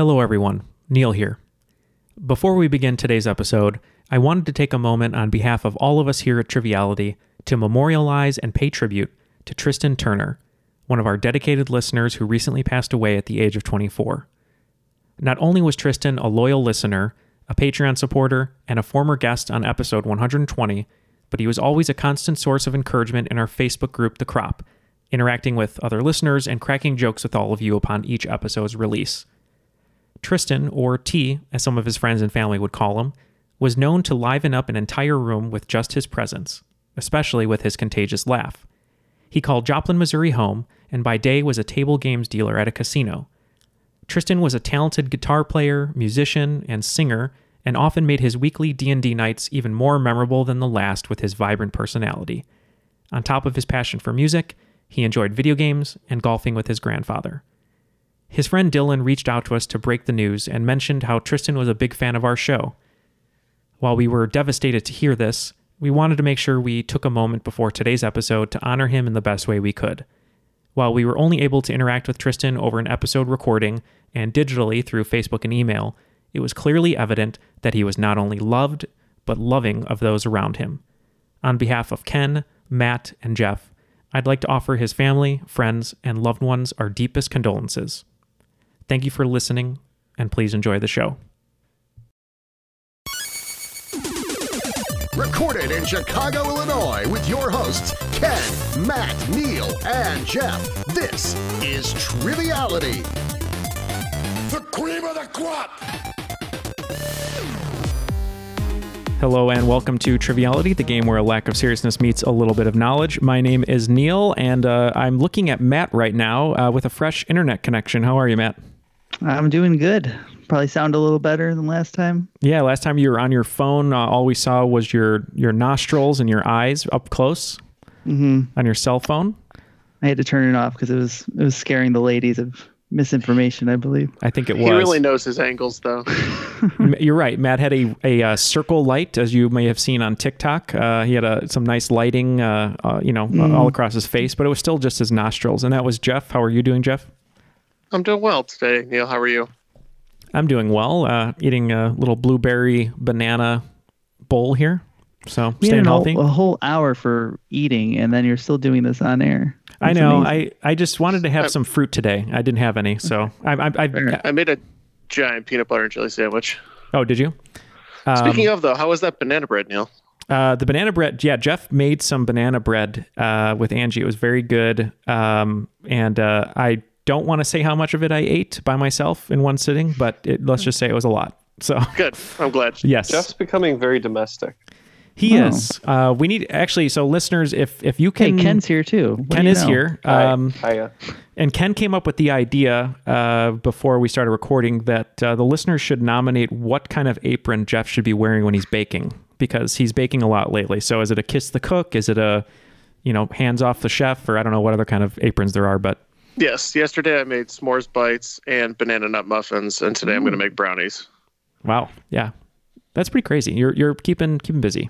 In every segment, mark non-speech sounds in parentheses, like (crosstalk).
Hello, everyone. Neal here. Before we begin today's episode, I wanted to take a moment on behalf of all of us here at Triviality to memorialize and pay tribute to Tristan Turner, one of our dedicated listeners who recently passed away at the age of 24. Not only was Tristan a loyal listener, a Patreon supporter, and a former guest on episode 120, but he was always a constant source of encouragement in our Facebook group, The Crop, interacting with other listeners and cracking jokes with all of you upon each episode's release. Tristan, or T, as some of his friends and family would call him, was known to liven up an entire room with just his presence, especially with his contagious laugh. He called Joplin, Missouri home, and by day was a table games dealer at a casino. Tristan was a talented guitar player, musician, and singer, and often made his weekly D&D nights even more memorable than the last with his vibrant personality. On top of his passion for music, he enjoyed video games and golfing with his grandfather. His friend Dylan reached out to us to break the news and mentioned how Tristan was a big fan of our show. While we were devastated to hear this, we wanted to make sure we took a moment before today's episode to honor him in the best way we could. While we were only able to interact with Tristan over an episode recording and digitally through Facebook and email, it was clearly evident that he was not only loved, but loving of those around him. On behalf of Ken, Matt, and Jeff, I'd like to offer his family, friends, and loved ones our deepest condolences. Thank you for listening, and please enjoy the show. Recorded in Chicago, Illinois, with your hosts, Ken, Matt, Neal, and Jeff. This is Triviality. The cream of the crop! Hello, and welcome to Triviality, the game where a lack of seriousness meets a little bit of knowledge. My name is Neal, and uh, I'm looking at Matt right now uh, with a fresh internet connection. How are you, Matt? I'm doing good. Probably sound a little better than last time. Yeah, last time you were on your phone, uh, all we saw was your your nostrils and your eyes up close hmm on your cell phone. I had to turn it off because it was it was scaring the ladies of misinformation. I believe. I think it was. He really knows his angles, though. (laughs) You're right. Matt had a, a uh, circle light, as you may have seen on TikTok. Uh, he had a, some nice lighting, uh, uh, you know, uh, all across his face, but it was still just his nostrils. And that was Jeff. How are you doing, Jeff? I'm doing well today, Neal. How are you? I'm doing well. Uh, eating a little blueberry banana bowl here, so We had staying an healthy. whole- a whole hour for eating, and then you're still doing this on air. I know. amazing. I, I just wanted to have some fruit today. I didn't have any, so I, I, I, Fair. I made a giant peanut butter and jelly sandwich. oh, did you? Um, Speaking of, though, how was that banana bread, Neal? Uh, the banana bread, yeah, Jeff made some banana bread uh, with Angie. It was very good. Um, and uh, I don't want to say how much of it I ate by myself in one sitting, but it, let's just say it was a lot. So, Good. I'm glad. yes, Jeff's becoming very domestic. he Oh. is. Uh, we need actually, so listeners, if if you Hey, can, Ken's here too. What Ken is know? here. Hi- Um, hiya. and Ken came up with the idea uh, before we started recording that uh, the listeners should nominate what kind of apron Jeff should be wearing when he's baking because he's baking a lot lately. So is it a kiss the cook? Is it a you know hands off the chef? Or I don't know what other kind of aprons there are, but Yes, yesterday I made s'mores bites and banana nut muffins, and today I'm going to make brownies. wow, yeah, that's pretty crazy. You're you're keeping keeping busy.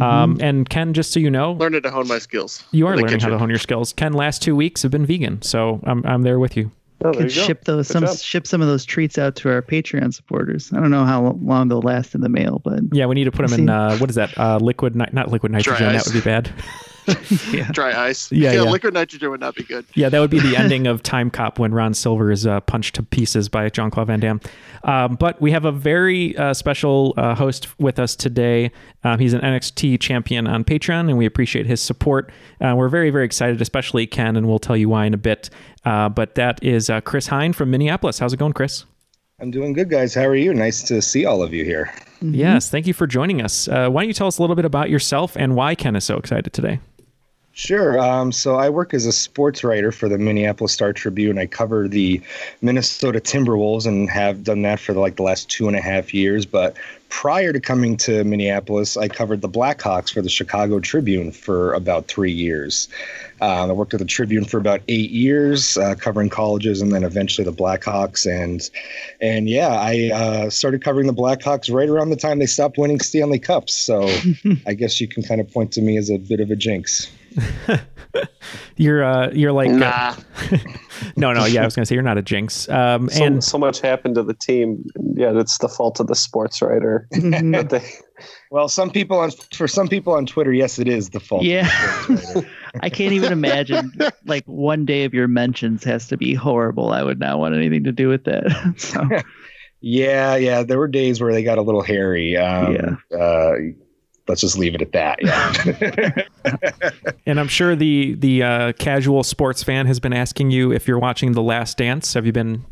Um, and Ken, just so you know, Learning to hone my skills. you are learning how to hone your skills. Ken, last two weeks have been vegan, so I'm I'm there with you. Oh, Could ship those Good some job. ship some of those treats out to our Patreon supporters. I don't know how long they'll last in the mail, but Yeah, we need to put them in uh, what is that? Uh, liquid, ni- not liquid nitrogen. That would be bad. (laughs) yeah. Dry ice. (laughs) Yeah, yeah. liquid nitrogen would not be good. Yeah, that would be the (laughs) ending of Time Cop when Ron Silver is uh, punched to pieces by Jean Claude Van Damme. Um, but we have a very uh, special uh, host with us today. Um, he's an NXT champion on Patreon, and we appreciate his support. Uh, we're very, very excited, especially Ken, and we'll tell you why in a bit. Uh, but that is uh, Chris Hine from Minneapolis. How's it going, Chris? I'm doing good, guys. How are you? Nice to see all of you here. Yes, thank you for joining us. Uh, why don't you tell us a little bit about yourself and why Ken is so excited today? Sure. Um, so I work as a sports writer for the Minneapolis Star Tribune. I cover the Minnesota Timberwolves and have done that for the, like the last two and a half years. But prior to coming to Minneapolis, I covered the Blackhawks for the Chicago Tribune for about three years. Um, I worked at the Tribune for about eight years, uh, covering colleges and then eventually the Blackhawks. And and yeah, I uh, started covering the Blackhawks right around the time they stopped winning Stanley Cups. So (laughs) I guess you can kind of point to me as a bit of a jinx. (laughs) You're uh, you're like Nah. (laughs) no, no, yeah, I was gonna say you're not a jinx. Um, So, and so much happened to the team. Yeah, it's the fault of the sports writer. (laughs) They, Well, some people on for some people on Twitter, yes, it is the fault. of the Yeah. I can't even imagine like one day of your mentions has to be horrible. I would not want anything to do with that. so yeah, yeah. There were days where they got a little hairy. Um, yeah. Uh, let's just leave it at that. Yeah. (laughs) and I'm sure the the uh, casual sports fan has been asking you if you're watching The Last Dance. Have you been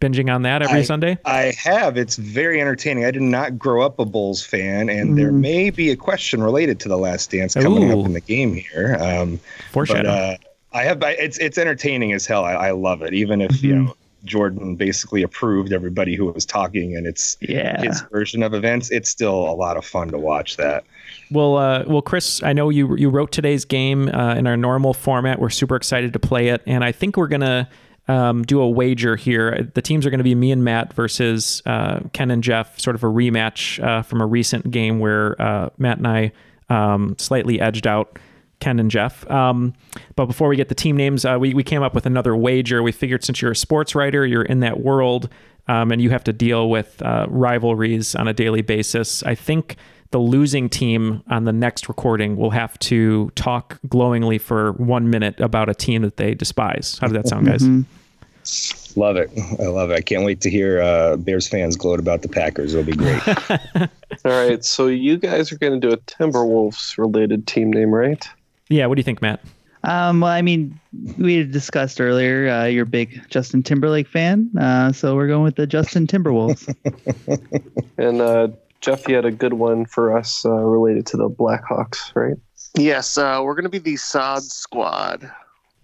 binging on that every I- Sunday? I have. It's very entertaining. I did not grow up a Bulls fan, and there Mhm. may be a question related to the Last Dance coming Ooh. up in the game here. Um, but Foreshadow. uh, I have. I, it's it's entertaining as hell. I, I love it, even if you Mhm. know Jordan basically approved everybody who was talking, and it's yeah. his version of events. It's still a lot of fun to watch that. Well, uh, well, Chris, I know you you wrote today's game uh, in our normal format. We're super excited to play it, and I think we're gonna um, do a wager here. The teams are going to be me and Matt versus uh, Ken and Jeff, sort of a rematch uh, from a recent game where uh, Matt and I um, slightly edged out Ken and Jeff. Um, but before we get the team names, uh, we we came up with another wager. We figured since you're a sports writer, you're in that world, um, and you have to deal with uh, rivalries on a daily basis. I think the losing team on the next recording will have to talk glowingly for one minute about a team that they despise. How does that sound, guys? (laughs) Mhm. Love it. I love it. I can't wait to hear uh, Bears fans gloat about the Packers. It'll be great. (laughs) all right, so you guys are going to do a Timberwolves related team name, right? Yeah, what do you think, Matt? Um, well, I mean, we had discussed earlier uh, you're a big Justin Timberlake fan, uh, so we're going with the Justin Timberwolves. (laughs) And uh, Jeff, you had a good one for us uh, related to the Blackhawks, right? Yes, uh, we're going to be the Saad Squad.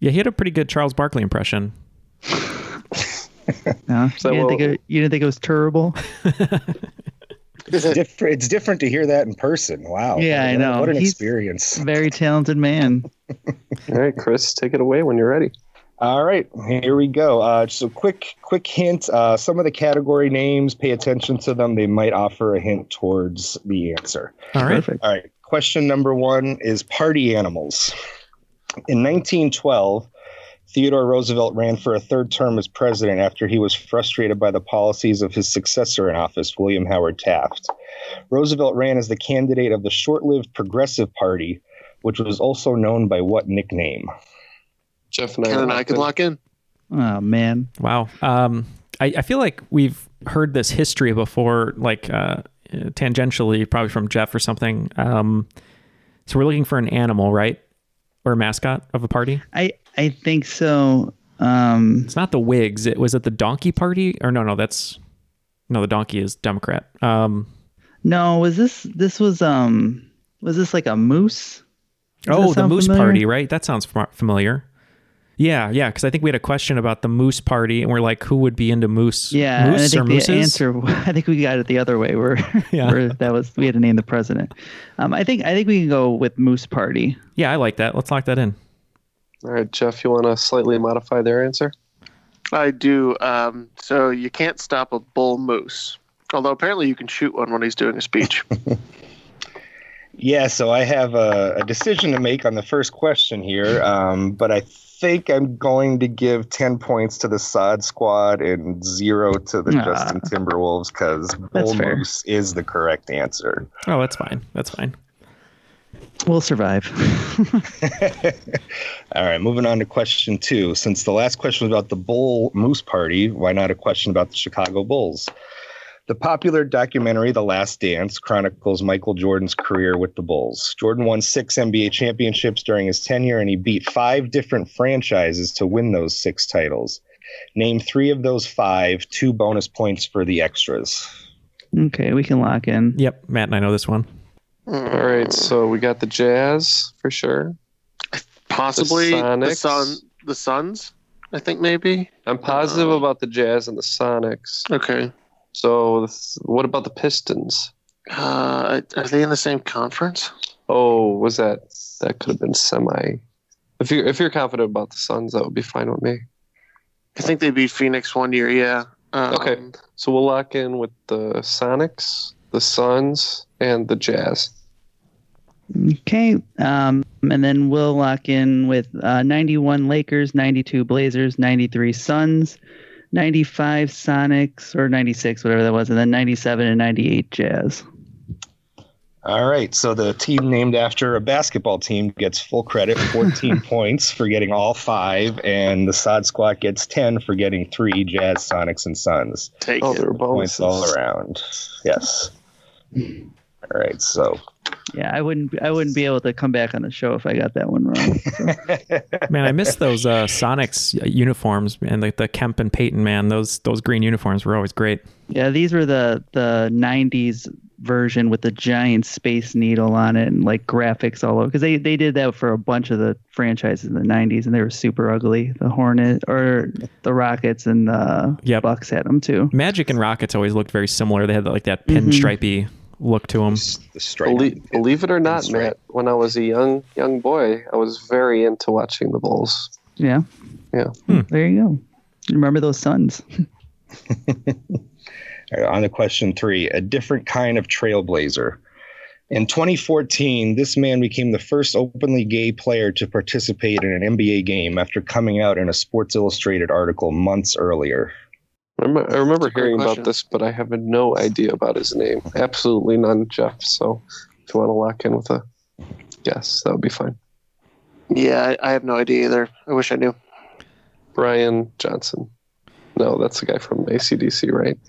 Yeah, he had a pretty good Charles Barkley impression. (laughs) No, So you, didn't think it, you didn't think it was terrible? (laughs) it's, different, it's different to hear that in person. Wow. Yeah, I What a- know. What an He's- experience. Very talented man. (laughs) All right, Chris, take it away when you're ready. All right, here we go. Uh, just a quick, quick hint. Uh, some of the category names, pay attention to them. They might offer a hint towards the answer. All right. Perfect. All right. Question number one is party animals. In 1912, Theodore Roosevelt ran for a third term as president after he was frustrated by the policies of his successor in office, William Howard Taft. Roosevelt ran as the candidate of the short lived Progressive Party, which was also known by what nickname? Jeff and I, Ken and I can lock in. Oh man. Wow. Um, I, I feel like we've heard this history before, like uh, tangentially, probably from Jeff or something. Um, so we're looking for an animal, right? Or a mascot of a party. I I think so. Um, It's not the Whigs. It was it the Donkey Party? Or no, no, that's no. The donkey is Democrat. Um, no, was this this was um was this like a moose? Does oh, the Moose familiar? Party, right? That sounds familiar. Yeah, yeah, because I think we had a question about the moose party, and we're like, who would be into moose? Yeah, and I moose or think the mooses? answer. (laughs) I think we got it the other way. Where, (laughs) Yeah. where that was we had to name the president. Um, I think I think we can go with Moose Party. Yeah, I like that. Let's lock that in. All right, Jeff, you want to slightly modify their answer? I do. Um, so you can't stop a bull moose. Although apparently you can shoot one when he's doing a speech. (laughs) Yeah, so I have a, a decision to make on the first question here, um, but I think I'm going to give 10 points to the Saad Squad and zero to the Ah. Justin Timberwolves because Bull fair. Moose is the correct answer. Oh, that's fine. That's fine. We'll survive. (laughs) All right, moving on to question two. Since the last question was about the Bull Moose Party, why not a question about the Chicago Bulls? The popular documentary The Last Dance chronicles Michael Jordan's career with the Bulls. Jordan won six NBA championships during his tenure, and he beat five different franchises to win those six titles. Name three of those five, two bonus points for the extras. okay, we can lock in. Yep, Matt and I know this one. All right, so we got the Jazz for sure. Possibly the, Sonics. sun, the Suns. I think maybe. I'm positive um, about the Jazz and the Sonics. Okay. So, what about the Pistons? Uh, are they in the same conference? Oh, was that that could have been semi? If you're if you're confident about the Suns, that would be fine with me. I think they beat Phoenix one year. Yeah. Um, Okay. So we'll lock in with the Sonics, the Suns, and the Jazz. Okay, um, and then we'll lock in with uh, 91 Lakers, 92 Blazers, 93 Suns, 95 Sonics, or 96, whatever that was, and then 97 and 98 Jazz. All right, so the team named after a basketball team gets full credit, 14 (laughs) points for getting all five, and the Saad Squad gets 10 for getting three Jazz, Sonics, and Suns. Take Oh, it. they're Points all around. Yes. All right, so Yeah, I wouldn't. I wouldn't be able to come back on the show if I got that one wrong. So. (laughs) Man, I miss those uh, Sonics uniforms and like the Kemp and Payton. Man, those those green uniforms were always great. yeah, these were the the '90s version with the giant space needle on it and like graphics all over. Because they they did that for a bunch of the franchises in the '90s, and they were super ugly. The Hornet or the Rockets and the Yep. Bucks had them too. Magic and Rockets always looked very similar. They had like that Mhm. pinstripey look to them. the stripe. Believe, believe it or not, Matt, when I was a young young boy, I was very into watching the Bulls. Yeah. Yeah. Hmm. There you go. Remember those Suns? (laughs) (laughs) All right, on to question three a different kind of trailblazer. In 2014, this man became the first openly gay player to participate in an NBA game after coming out in a Sports Illustrated article months earlier. I remember, I remember That's a great hearing question. about this, but I have no idea about his name. Absolutely none, Jeff. So if you want to lock in with a guess, that would be fine. Yeah, I, I have no idea either. I wish I knew. Brian Johnson. No, that's the guy from ACDC, right? (laughs)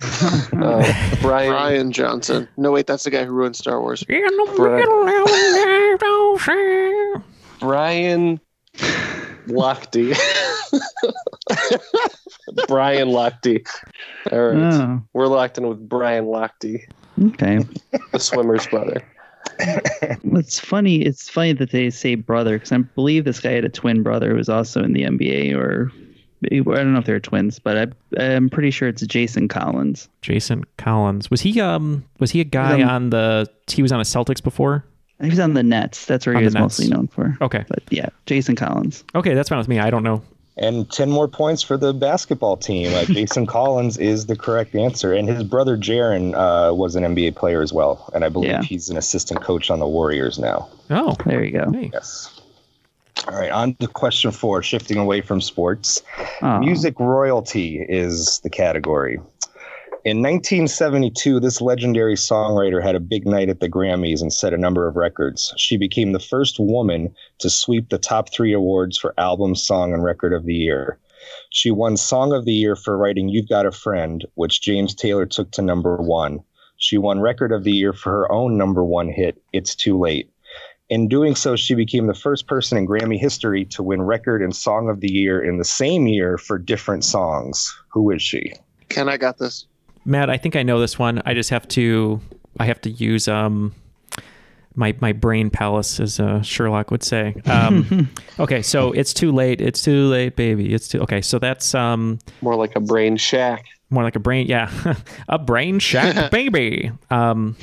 Uh, Brian. Brian Johnson. No, wait, that's the guy who ruined Star Wars. Brian (laughs) Lochte. (laughs) (laughs) Brian Lochte. All right. Oh, We're locked in with Brian Lochte, okay. the swimmer's brother. It's funny. It's funny that they say brother because I believe this guy had a twin brother who was also in the NBA, or I don't know if they're twins, but I, I'm pretty sure it's Jason Collins. Jason Collins was he um was he a guy Um, on the he was on the Celtics before? He was on the Nets. That's where On he the was mostly known for. Okay, But yeah, Jason Collins. okay, that's fine with me. I don't know. And 10 more points for the basketball team. Uh, (laughs) Jason Collins is the correct answer. And his brother Jaron uh, was an NBA player as well. And I believe Yeah. he's an assistant coach on the Warriors now. Oh, There you go. hey. Yes. All right, on to question four, shifting away from sports. Oh, Music royalty is the category. In 1972, this legendary songwriter had a big night at the Grammys and set a number of records. She became the first woman to sweep the top three awards for album, song, and record of the year. She won Song of the Year for writing You've Got a Friend, which James Taylor took to number one. She won Record of the Year for her own number one hit, It's Too Late. In doing so, she became the first person in Grammy history to win Record and Song of the Year in the same year for different songs. Who is she? Ken, I got this. Matt, I think I know this one. I just have to I have to use um my my brain palace, as uh, Sherlock would say. Um, (laughs) okay, so it's too late. It's too late, baby. It's too. Okay, so that's um more like a brain shack. More like a brain, yeah, (laughs) a brain shack, (laughs) baby. Um,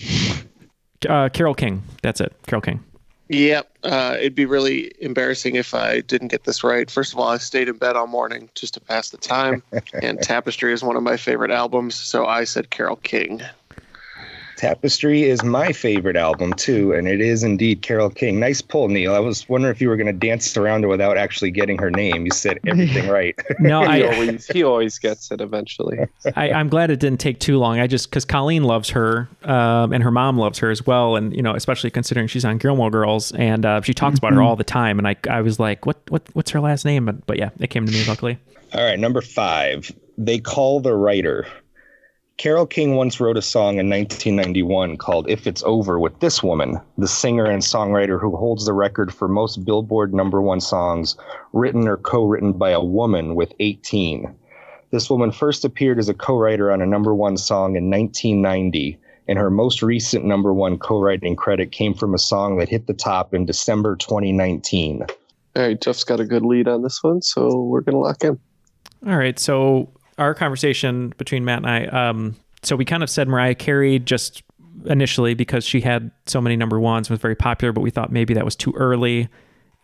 uh, Carole King. That's it. Carole King. Yep. Uh, it'd be really embarrassing if I didn't get this right. First of all, I stayed in bed all morning just to pass the time, and (laughs) Tapestry is one of my favorite albums, so I said Carole King. Tapestry is my favorite album too, and it is indeed Carole King. Nice pull, Neal. I was wondering if you were going to dance around her without actually getting her name. You said (laughs) everything right. No, (laughs) he I always he always gets it eventually. I, I'm glad it didn't take too long. I just because Colleen loves her, um, and her mom loves her as well, and you know, especially considering she's on Gilmore Girls, and uh, she talks about her all the time. And I, I was like, what, what, what's her last name? But, but yeah, it came to me luckily. All right, number five. They call the writer. Carole King once wrote a song in 1991 called If It's Over with this woman, the singer and songwriter who holds the record for most Billboard number one songs written or co written by a woman with 18. This woman first appeared as a co writer on a number one song in 1990, and her most recent number one co writing credit came from a song that hit the top in December 2019. All right, Jeff's got a good lead on this one, so we're gonna lock in. All right, so our conversation between Matt and I, um, so we kind of said Mariah Carey just initially because she had so many number ones and was very popular, but we thought maybe that was too early.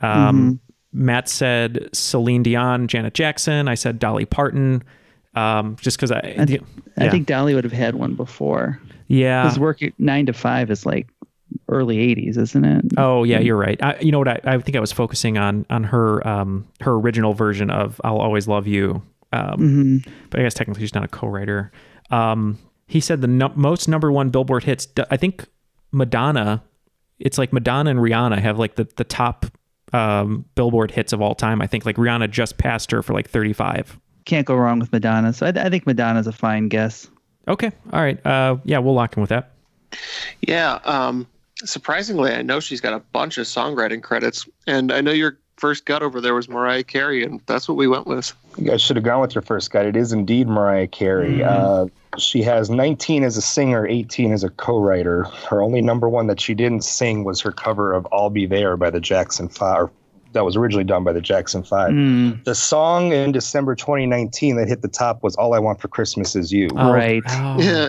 Um, Matt said Celine Dion, Janet Jackson. I said Dolly Parton, um, just because I, I, th- I think Dolly would have had one before. yeah. His work nine to five is like early '80s, isn't it? Oh yeah, you're right. I, you know what? I, I think I was focusing on on her um, her original version of "I'll Always Love You," um, Mhm. but I guess technically she's not a co-writer. Um, he said the no- most number one Billboard hits. I think Madonna. It's like Madonna and Rihanna have like the the top um, Billboard hits of all time. I think like Rihanna just passed her for like 35. Can't go wrong with Madonna. So I, I think Madonna's a fine guess. Okay, all right. Uh, yeah, we'll lock in with that. Yeah. Um, surprisingly, I know she's got a bunch of songwriting credits, and I know your first gut over there was Mariah Carey, and that's what we went with. You guys should have gone with your first guide. It is indeed Mariah Carey. Uh, she has 19 as a singer, 18 as a co-writer. Her only number one that she didn't sing was her cover of "I'll Be There" by the Jackson Five. That was originally done by the Jackson Five. Mm. The song in December 2019 that hit the top was "All I Want for Christmas Is You." Oh, Right. oh. Yeah.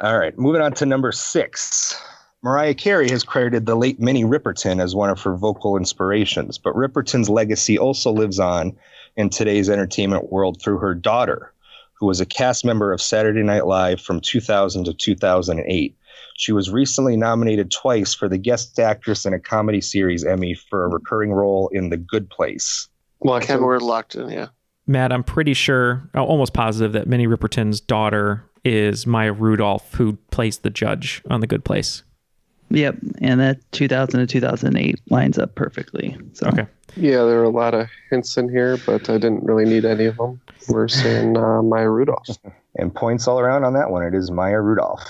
All right, moving on to number six. Mariah Carey has credited the late Minnie Riperton as one of her vocal inspirations, but Riperton's legacy also lives on in today's entertainment world through her daughter, who was a cast member of Saturday Night Live from 2000 to 2008. She was recently nominated twice for the Guest Actress in a Comedy Series Emmy for a recurring role in The Good Place. Locked Ken, in. we're locked in. Yeah. Matt, I'm pretty sure, oh, almost positive that Minnie Riperton's daughter is Maya Rudolph, who plays the judge on The Good Place. Yep. And that 2000 to 2008 lines up perfectly. So Okay. Yeah, there are a lot of hints in here, but I didn't really need any of them. We're saying uh, Maya Rudolph. (laughs) And points all around on that one. It is Maya Rudolph.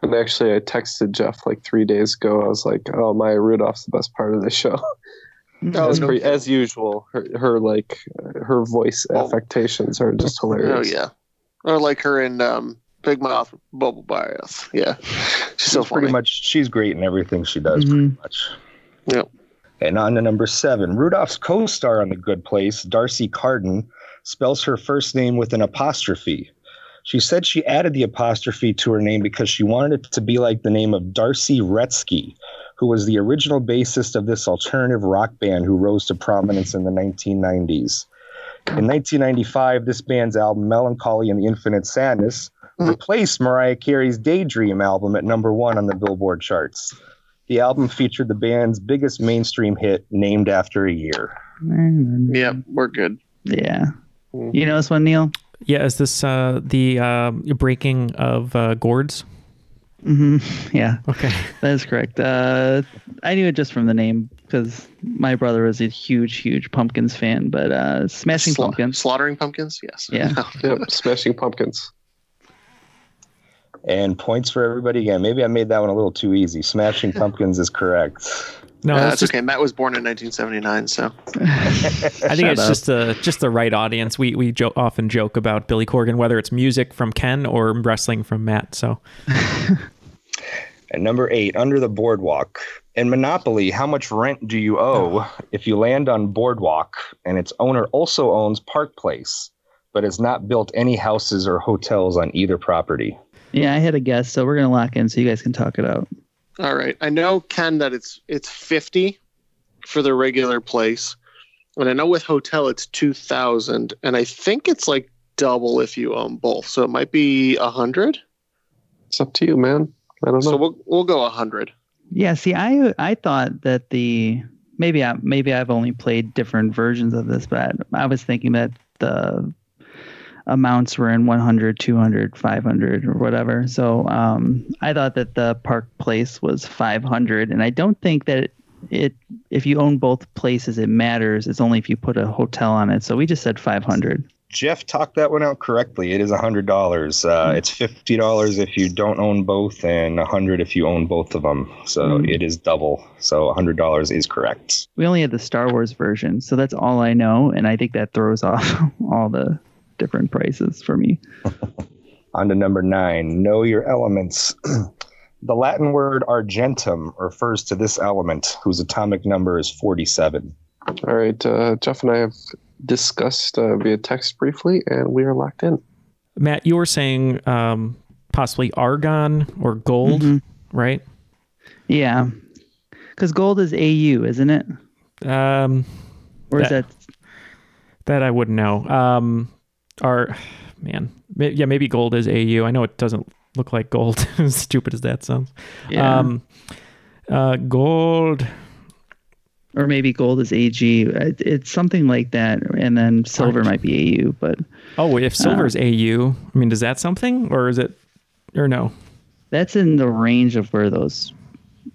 And actually, I texted Jeff like three days ago. I was like, "Oh, Maya Rudolph's the best part of the show." (laughs) Oh, as, no pre- as usual, her, her like uh, her voice Oh. affectations are just hilarious. Oh yeah. Or like her in um, Big Mouth Bubble Bath. Yeah. She's so She's pretty much she's great in everything she does, Mhm. pretty much. Yep. And on to number seven, Rudolph's co-star on The Good Place, D'Arcy Carden, spells her first name with an apostrophe. She said she added the apostrophe to her name because she wanted it to be like the name of D'arcy Wretzky, who was the original bassist of this alternative rock band who rose to prominence in the 1990s. In 1995, this band's album Mellon Collie and the Infinite Sadness replaced Mariah Carey's Daydream album at number one on the Billboard charts. The album featured the band's biggest mainstream hit, named after a year. Yep. We're good. Yeah. You know this one, Neal? Yeah, is this uh, the uh, breaking of uh, gourds? hmm (laughs) Yeah, Okay. (laughs) that is correct. Uh, I knew it just from the name because my brother was a huge, huge Pumpkins fan. But uh, Smashing Sla- Pumpkins. Slaughtering Pumpkins? Yes. Yeah. (laughs) Yep, Smashing Pumpkins. And points for everybody again. Maybe I made that one a little too easy. Smashing (laughs) Pumpkins is correct. No, Uh, that's that's just, okay. Matt was born in 1979, so (laughs) I think it's up. just the just the right audience. We we jo- often joke about Billy Corgan, whether it's music from Ken or wrestling from Matt. So At number eight, Under the Boardwalk, In Monopoly, how much rent do you owe (sighs) if you land on Boardwalk and its owner also owns Park Place, but has not built any houses or hotels on either property? Yeah, I had a guess, so we're gonna lock in so you guys can talk it out. All right. I know Ken that it's it's 50 for the regular place. And I know with hotel it's 2000 and I think it's like double if you own both. So it might be a 100. It's up to you, man. I don't know. So we'll we'll go a 100. Yeah, see, I I thought that the maybe I maybe I've only played different versions of this, but I was thinking that the amounts were in 100, 200, 500 or whatever. So um, I thought that the park place was 500, and I don't think that it, it if you own both places it matters. It's only if you put a hotel on it. So we just said 500. Jeff talked that one out correctly. It is hundred dollars. Uh, it's fifty dollars if you don't own both, and a hundred if you own both of them. So Mm. it is double. So hundred dollars is correct. We only had the Star Wars version, so that's all I know, and I think that throws off (laughs) all the different prices for me. (laughs) On to number nine. Know your elements. (clears throat) the Latin word argentum refers to this element, whose atomic number is forty-seven. All right, uh, Jeff and I have discussed uh, via text briefly, and we are locked in. Matt, you were saying um, possibly argon or gold, Mhm. right? Yeah, because gold is AU, isn't it? Um, Or is that that I wouldn't know. Um, our (sighs) man, yeah, maybe gold is AU. I know it doesn't look like gold. (laughs) as stupid as that sounds. Yeah. Um, uh, gold. or maybe gold is AG? It's something like that, and then silver might be AU. But Oh, if silver is AU, I mean, does that something or is it or no? that's in the range of where those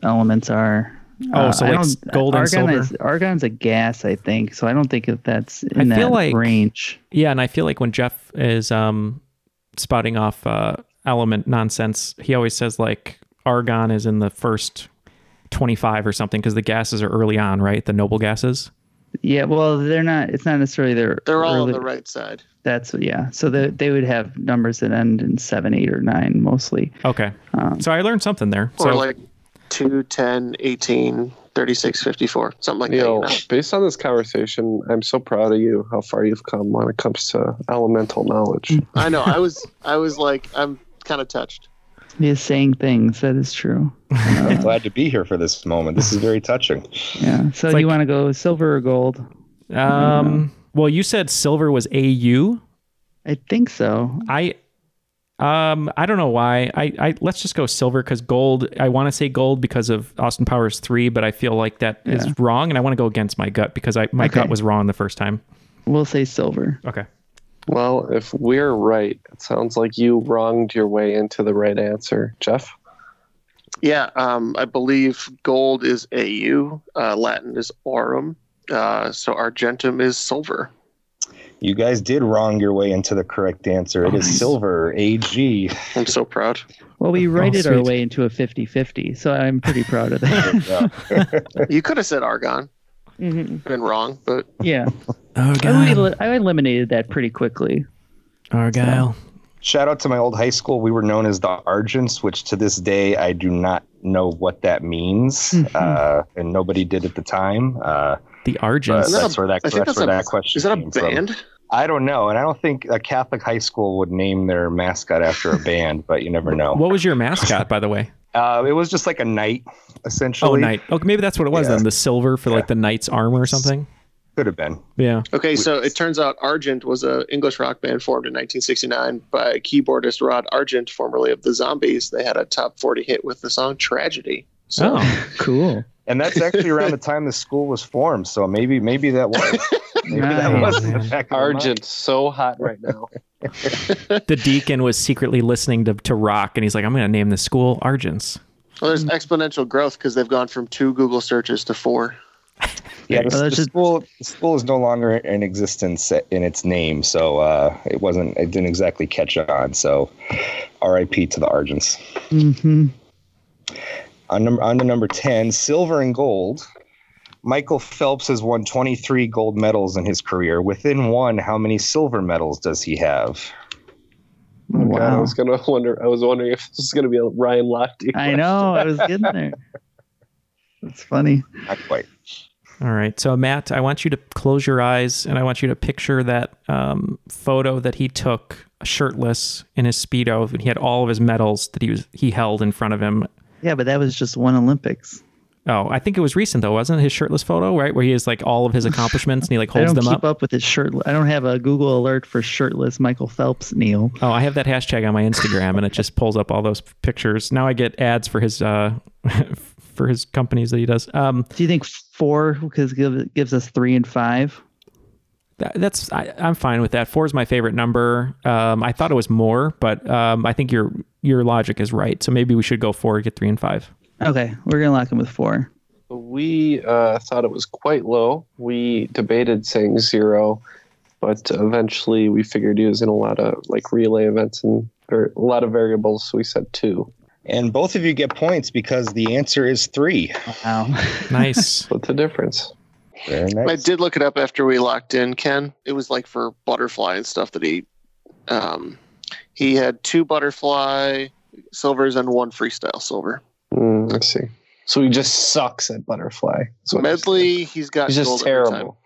elements are. Oh, so I like don't- gold and argon silver? Is, argon's a gas, I think. So I don't think that that's in I feel that like range. Yeah, and I feel like when Jeff is um, spouting off uh, element nonsense, he always says like argon is in the first twenty-five or something because the gases are early on, right? The noble gases. Yeah, well, they're not. It's not necessarily their. They're all on the right side. That's yeah. So they they would have numbers that end in seven, eight, or nine mostly. Okay, Um, so I learned something there. Or So like 2, 10, 18, 36, 54, something like You that. know, You know? based on this conversation, I'm so proud of you how far you've come when it comes to elemental knowledge. I know. I was (laughs) I was like I'm kind of touched. He is saying things. That is true. I'm glad to be here for this moment. This is very touching. Yeah. So like- you want to go silver or gold? um, well, you said silver was AU. I think so. I um I don't know why. I, I let's just go silver because gold. I want to say gold because of Austin Powers three, but I feel like that is Yeah. wrong, and I want to go against my gut because I my Okay. gut was wrong the first time. We'll say silver. Okay. Well, if we're right, it sounds like you wronged your way into the right answer, Jeff. Yeah, um, I believe gold is AU, uh, Latin is aurum, uh, so argentum is silver. You guys did wrong your way into the correct answer. It is nice. silver, AG. I'm so proud. Well, we (laughs) righted our way into a 50-50, so I'm pretty proud of that. You (laughs) could have said argon, Mhm. been wrong, but Yeah. Oh I, I eliminated that pretty quickly. Argyle. Shout out to my old high school. We were known as the Argents, which to this day I do not know what that means, uh, and nobody did at the time. Uh, The but Argents. That that's a- where that I that's think that's where a- that question is that a came from. band? I don't know, and I don't think a Catholic high school would name their mascot after a band, but you never know. What was your mascot, by the way? Uh, it was just like a knight, essentially. Oh, knight. Okay, maybe that's what it was Yeah. then. The silver for like the knight's armor or something. Could have been. Yeah. Okay, so it turns out Argent was an English rock band formed in 1969 by keyboardist Rod Argent, formerly of the Zombies. They had a top 40 hit with the song Tragedy. So Oh, Cool. And that's actually around the (laughs) time the school was formed, so maybe maybe that was. Maybe that was in the back of my mind. Argent, so hot right now. the deacon was secretly listening to, to rock, and he's like, "I'm going to name the school Argents." well, there's exponential growth because they've gone from two Google searches to four. Yeah, the, the just- school the school is no longer in existence in its name, so uh, it wasn't. It didn't exactly catch on. So, R.I.P. to the Argents. hmm On number on to number ten, silver and gold. Michael Phelps has won 23 gold medals in his career. Within one, how many silver medals does he have? Oh, God, I was gonna wonder. I was wondering if this was gonna be a Ryan Lochte. I know. I was getting there. (laughs) That's funny. Not quite. All right. So, Matt, I want you to close your eyes and I want you to picture that um, photo that he took shirtless in his Speedo. And he had all of his medals that he was he held in front of him. Yeah, but that was just one Olympics. Oh, I think it was recent though, wasn't it? His shirtless photo, right? Where he has like all of his (laughs) accomplishments and he like I holds don't them keep up. up with his shirt. I don't have a Google alert for shirtless Michael Phelps, Neal. Oh, I have that hashtag on my Instagram and it just pulls up all those pictures. Now I get ads for his uh (laughs) for his companies that he does. Um Do you think four because give, gives us three and five? That, that's I, I'm fine with that. Four is my favorite number. Um, I thought it was more, but um, I think your your logic is right. So maybe we should go four, get three and five. Okay, we're gonna lock him with four. We uh, thought it was quite low. We debated saying zero, but eventually we figured he was in a lot of like relay events and ver- a lot of variables, so we said two. And both of you get points because the answer is three. Wow. (laughs) Nice. (laughs) What's the difference? Very I did look it up after we locked in, Ken. It was like for butterfly and stuff that he um he had two butterfly silvers and one freestyle silver. Mm, let's see. So he just sucks at butterfly. That's what you're saying. Medley, he's got He's just gold every time. terrible.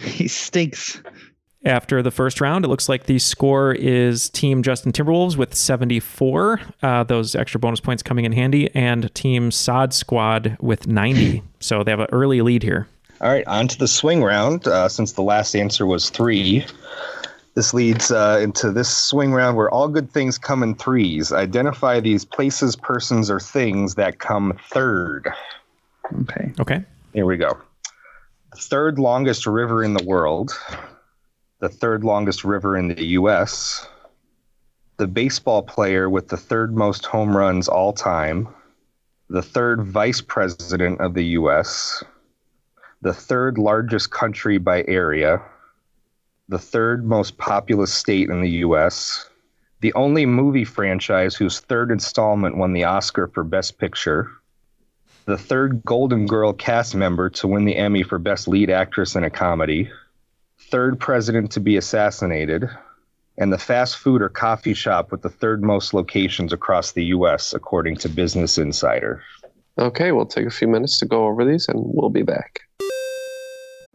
(laughs) (laughs) he stinks. After the first round, it looks like the score is Team Justin Timberwolves with 74. Uh, those extra bonus points coming in handy, and Team Saad Squad with 90. (laughs) So they have an early lead here. All right, on to the swing round. Uh, since the last answer was three, this leads uh, into this swing round where all good things come in threes. Identify these places, persons, or things that come third. Okay. Okay. Here we go. The third longest river in the world, the third longest river in the U.S., the baseball player with the third most home runs all time, the third vice president of the U.S., the third largest country by area, the third most populous state in the U.S., the only movie franchise whose third installment won the Oscar for Best Picture, the third Golden Girl cast member to win the Emmy for Best Lead Actress in a Comedy, third president to be assassinated, and the fast food or coffee shop with the third most locations across the U.S., according to Business Insider. Okay, we'll take a few minutes to go over these and we'll be back.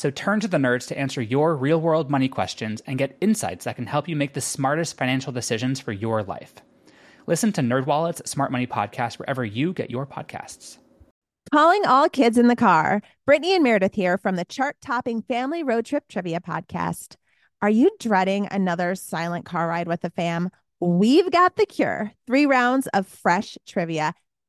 So turn to the nerds to answer your real world money questions and get insights that can help you make the smartest financial decisions for your life. Listen to NerdWallet's Smart Money Podcast wherever you get your podcasts. Calling all kids in the car. Brittany and Meredith here from the chart topping Family Road Trip Trivia Podcast. Are you dreading another silent car ride with the fam? We've got the cure. Three rounds of fresh trivia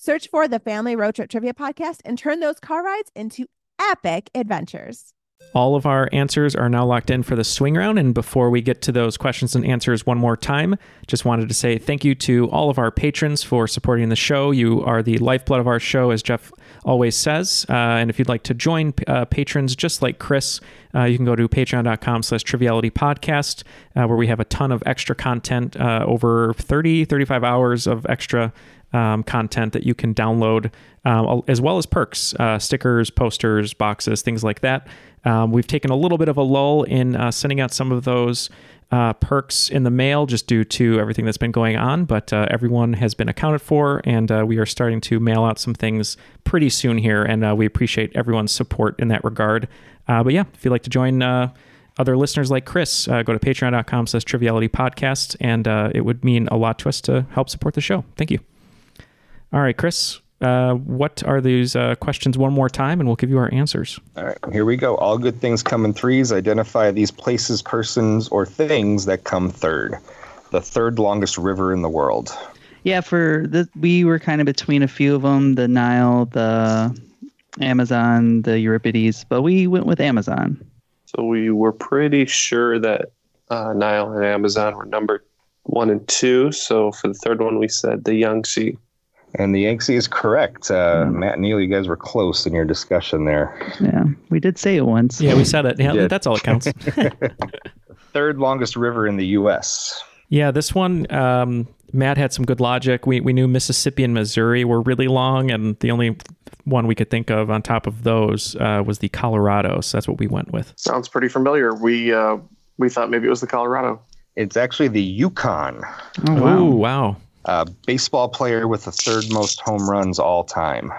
Search for the Family Road Trip Trivia Podcast and turn those car rides into epic adventures. All of our answers are now locked in for the swing round. And before we get to those questions and answers one more time, just wanted to say thank you to all of our patrons for supporting the show. You are the lifeblood of our show, as Jeff always says. Uh, and if you'd like to join uh, patrons just like Chris, uh, you can go to patreon.com slash triviality podcast, uh, where we have a ton of extra content, uh, over 30, 35 hours of extra um, content that you can download, um, as well as perks, uh, stickers, posters, boxes, things like that. Um, we've taken a little bit of a lull in uh, sending out some of those uh, perks in the mail just due to everything that's been going on, but uh, everyone has been accounted for, and uh, we are starting to mail out some things pretty soon here, and uh, we appreciate everyone's support in that regard. Uh, but yeah, if you'd like to join uh, other listeners like Chris, go to patreon.com slash triviality podcast, and it would mean a lot to us to help support the show. Thank you. All right, Chris, uh, what are these uh, questions one more time, and we'll give you our answers. All right, here we go. All good things come in threes. Identify these places, persons, or things that come third. The third longest river in the world. Yeah, for the we were kind of between a few of them: the Nile, the Amazon, the Euripides, but we went with Amazon. So we were pretty sure that uh, Nile and Amazon were number one and two. So for the third one, we said the Yangtze. And the Yangtze is correct. Uh, mm. Matt and Neal, you guys were close in your discussion there. Yeah, we did say it once. Yeah, we said it. Yeah, that's all it counts. (laughs) (laughs) Third longest river in the U.S. Yeah, this one, um, Matt had some good logic. We, we knew Mississippi and Missouri were really long, and the only one we could think of on top of those uh, was the Colorado. So that's what we went with. Sounds pretty familiar. We uh, we thought maybe it was the Colorado. It's actually the Yukon. Oh, wow. Ooh, wow. Uh, baseball player with the third most home runs all time.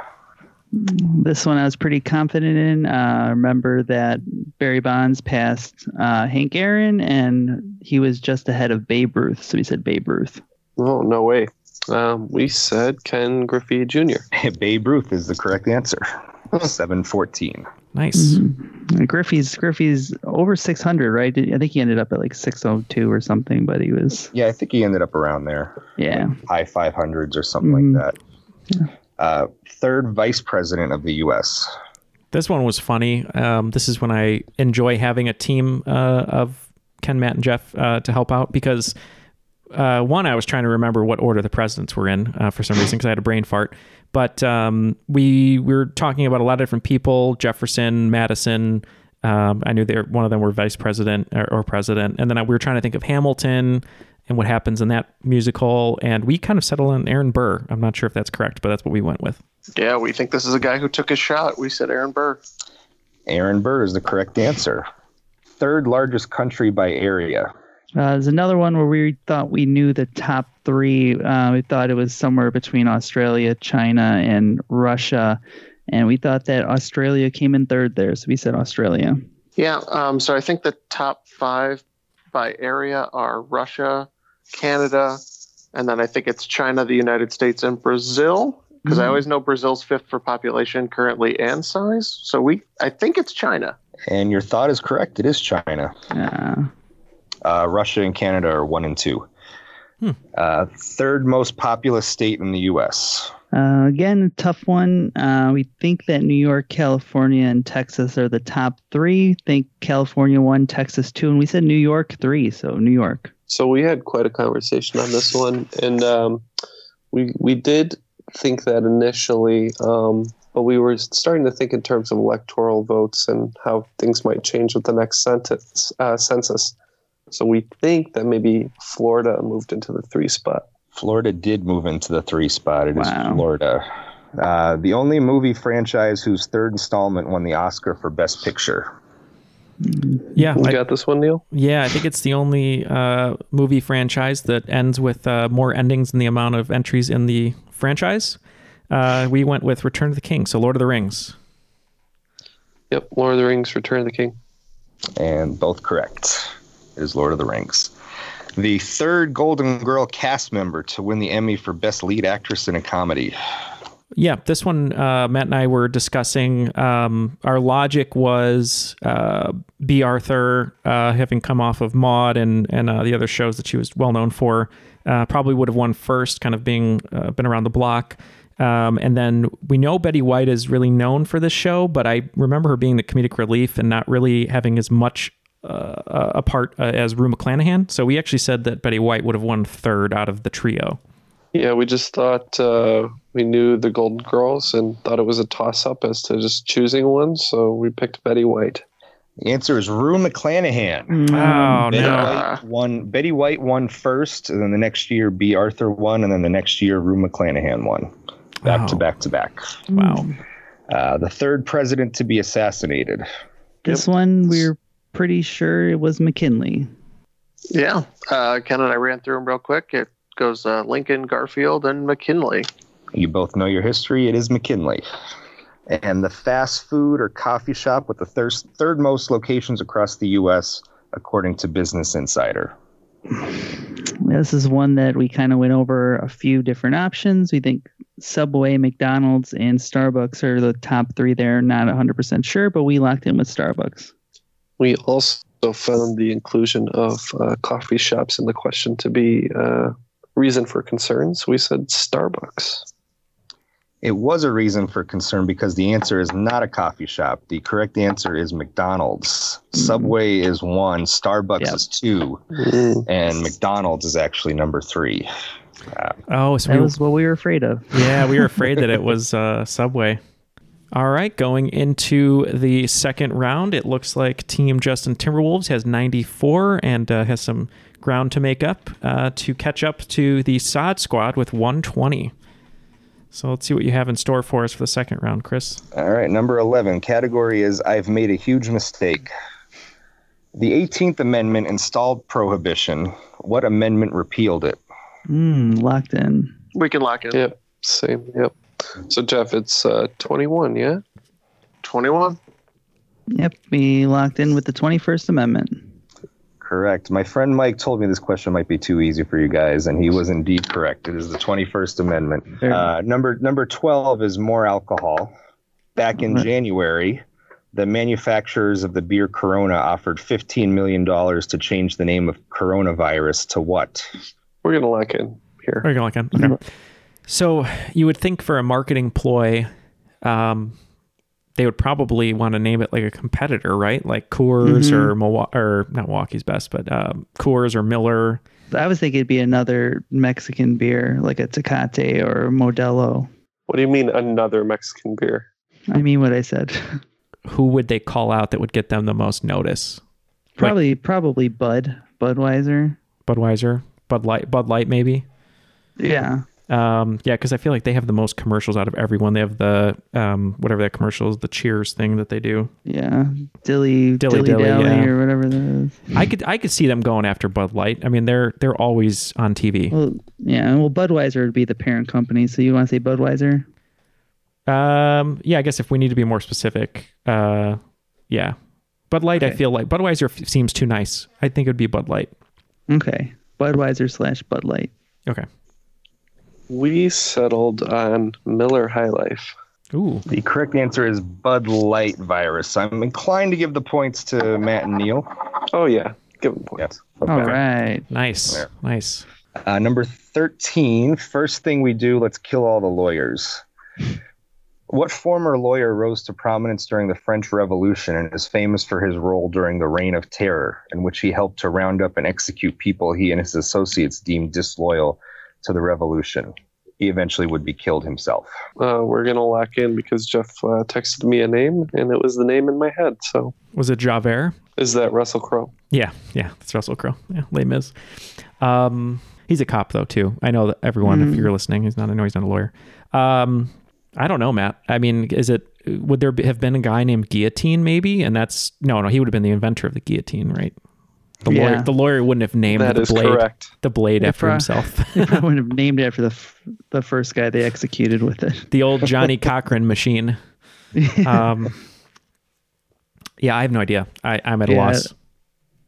This one I was pretty confident in. Uh, remember that Barry Bonds passed uh, Hank Aaron, and he was just ahead of Babe Ruth. So we said Babe Ruth. Oh no way! Um, we said Ken Griffey Jr. (laughs) Babe Ruth is the correct answer. Seven fourteen. Nice. Mm-hmm. Griffey's Griffey's over 600, right? I think he ended up at like 602 or something, but he was. Yeah, I think he ended up around there. Yeah. Like high 500s or something mm-hmm. like that. Yeah. Uh, third vice president of the U.S. This one was funny. Um, this is when I enjoy having a team uh, of Ken, Matt, and Jeff uh, to help out because uh, one, I was trying to remember what order the presidents were in uh, for some reason because I had a brain fart. But um, we, we were talking about a lot of different people Jefferson, Madison. Um, I knew they were, one of them were vice president or, or president. And then I, we were trying to think of Hamilton and what happens in that musical. And we kind of settled on Aaron Burr. I'm not sure if that's correct, but that's what we went with. Yeah, we think this is a guy who took a shot. We said Aaron Burr. Aaron Burr is the correct answer. Third largest country by area. Uh, there's another one where we thought we knew the top three. Uh, we thought it was somewhere between Australia, China, and Russia. And we thought that Australia came in third there. So we said Australia. Yeah. Um, so I think the top five by area are Russia, Canada, and then I think it's China, the United States, and Brazil. Because mm-hmm. I always know Brazil's fifth for population currently and size. So we, I think it's China. And your thought is correct. It is China. Yeah. Uh, Russia and Canada are one and two. Hmm. Uh, third most populous state in the U.S. Uh, again, a tough one. Uh, we think that New York, California, and Texas are the top three. Think California one, Texas two, and we said New York three. So New York. So we had quite a conversation on this one, and um, we we did think that initially, um, but we were starting to think in terms of electoral votes and how things might change with the next sentence, uh, census. So we think that maybe Florida moved into the three spot. Florida did move into the three spot. It wow. is Florida. Uh, the only movie franchise whose third installment won the Oscar for Best Picture. Yeah, you I, got this one, Neal. Yeah, I think it's the only uh, movie franchise that ends with uh, more endings than the amount of entries in the franchise. Uh, we went with Return of the King, so Lord of the Rings. Yep, Lord of the Rings, Return of the King. And both correct is Lord of the Rings. The third Golden Girl cast member to win the Emmy for Best Lead Actress in a Comedy. Yeah, this one, uh, Matt and I were discussing. Um, our logic was uh, Bea Arthur, uh, having come off of Maude and and uh, the other shows that she was well known for, uh, probably would have won first, kind of being uh, been around the block. Um, and then we know Betty White is really known for this show, but I remember her being the comedic relief and not really having as much uh, a part uh, as Rue McClanahan. So we actually said that Betty White would have won third out of the trio. Yeah, we just thought uh, we knew the Golden Girls and thought it was a toss up as to just choosing one. So we picked Betty White. The answer is Rue McClanahan. Oh, Betty no. White won. Betty White won first, and then the next year B. Arthur won, and then the next year Rue McClanahan won. Back to Wow. back to back. Wow. Uh, the third president to be assassinated. This one we're pretty sure it was McKinley. Yeah. Uh, Ken and I ran through them real quick. It goes uh, Lincoln, Garfield, and McKinley. You both know your history. It is McKinley. And the fast food or coffee shop with the thir- third most locations across the U.S., according to Business Insider. This is one that we kind of went over a few different options. We think Subway, McDonald's, and Starbucks are the top three there. Not 100% sure, but we locked in with Starbucks. We also found the inclusion of uh, coffee shops in the question to be uh, reason for concerns. We said Starbucks. It was a reason for concern because the answer is not a coffee shop. The correct answer is McDonald's. Subway is one, Starbucks Yep. is two, and McDonald's is actually number three. Uh, Oh, so That we, was what we were afraid of. yeah, we were afraid that it was uh, Subway. All right, going into the second round, it looks like Team Justin Timberwolves has 94 and uh, has some ground to make up uh, to catch up to the Saad Squad with 120. So let's see what you have in store for us for the second round, Chris. all right, number 11. Category is I've made a huge mistake. The 18th Amendment installed prohibition. What amendment repealed it? Mm, locked in. We can lock it. Yep, same. Yep. So Jeff, it's uh, 21. Yeah. 21. Yep, we locked in with the 21st Amendment. Correct. My friend Mike told me this question might be too easy for you guys, and he was indeed correct. It is the 21st Amendment. Uh, number number 12 is more alcohol. Back in Right. January, the manufacturers of the beer Corona offered 15 million dollars to change the name of coronavirus to what? We're gonna lock in here. Or you're like, okay. So you would think for a marketing ploy, um, they would probably want to name it like a competitor, right? Like Coors or Milwaukee, or not Milwaukee's best, but um, Coors or Miller. I was thinking it'd be another Mexican beer, like a Tecate or Modelo. What do you mean another Mexican beer? I mean what I said. Who would they call out that would get them the most notice? Probably, probably Bud, Budweiser. Budweiser, Bud Light, Bud Light, maybe. Yeah, Um, yeah, because I feel like they have the most commercials out of everyone. They have the um, whatever that commercial is, the Cheers thing that they do. yeah, Dilly, Dilly Dilly, Dilly, yeah. or whatever that is. I could I could see them going after Bud Light. I mean, they're they're always on TV. Well, yeah, well, Budweiser would be the parent company. So you want to say Budweiser? Um, yeah, I guess if we need to be more specific, uh, yeah, Bud Light. I feel like Budweiser f- seems too nice. I think it would be Bud Light. Okay, Budweiser slash Bud Light. Okay. We settled on Miller High Life. Ooh. The correct answer is Bud Light virus. I'm inclined to give the points to Matt and Neal. Oh yeah, give them points. Yes. All right. Nice. There. Nice. Uh, number 13, first thing we do, let's kill all the lawyers. What former lawyer rose to prominence during the French Revolution and is famous for his role during the Reign of Terror, in which he helped to round up and execute people he and his associates deemed disloyal to the revolution? He eventually would be killed himself. Uh, we're gonna lock in because Jeff uh, texted me a name and it was the name in my head. So Was it Javert? is that Russell Crowe? Yeah, yeah, that's Russell Crowe. Yeah, Les Mis. Um, he's a cop though too. I know that everyone, if you're listening, he's not. I know he's not a lawyer. Um, I don't know, Matt. I mean, is it? Would there have been a guy named Guillotine maybe? And that's no, no. He would have been the inventor of the guillotine, right? The lawyer, Yeah. the lawyer wouldn't have named That the is blade, correct. the blade They after pro- himself. They probably would have (laughs) named it after the f- the first guy they executed with it. the old Johnny (laughs) Cochran machine. Um, yeah, I have no idea. I, I'm at a Yeah. loss.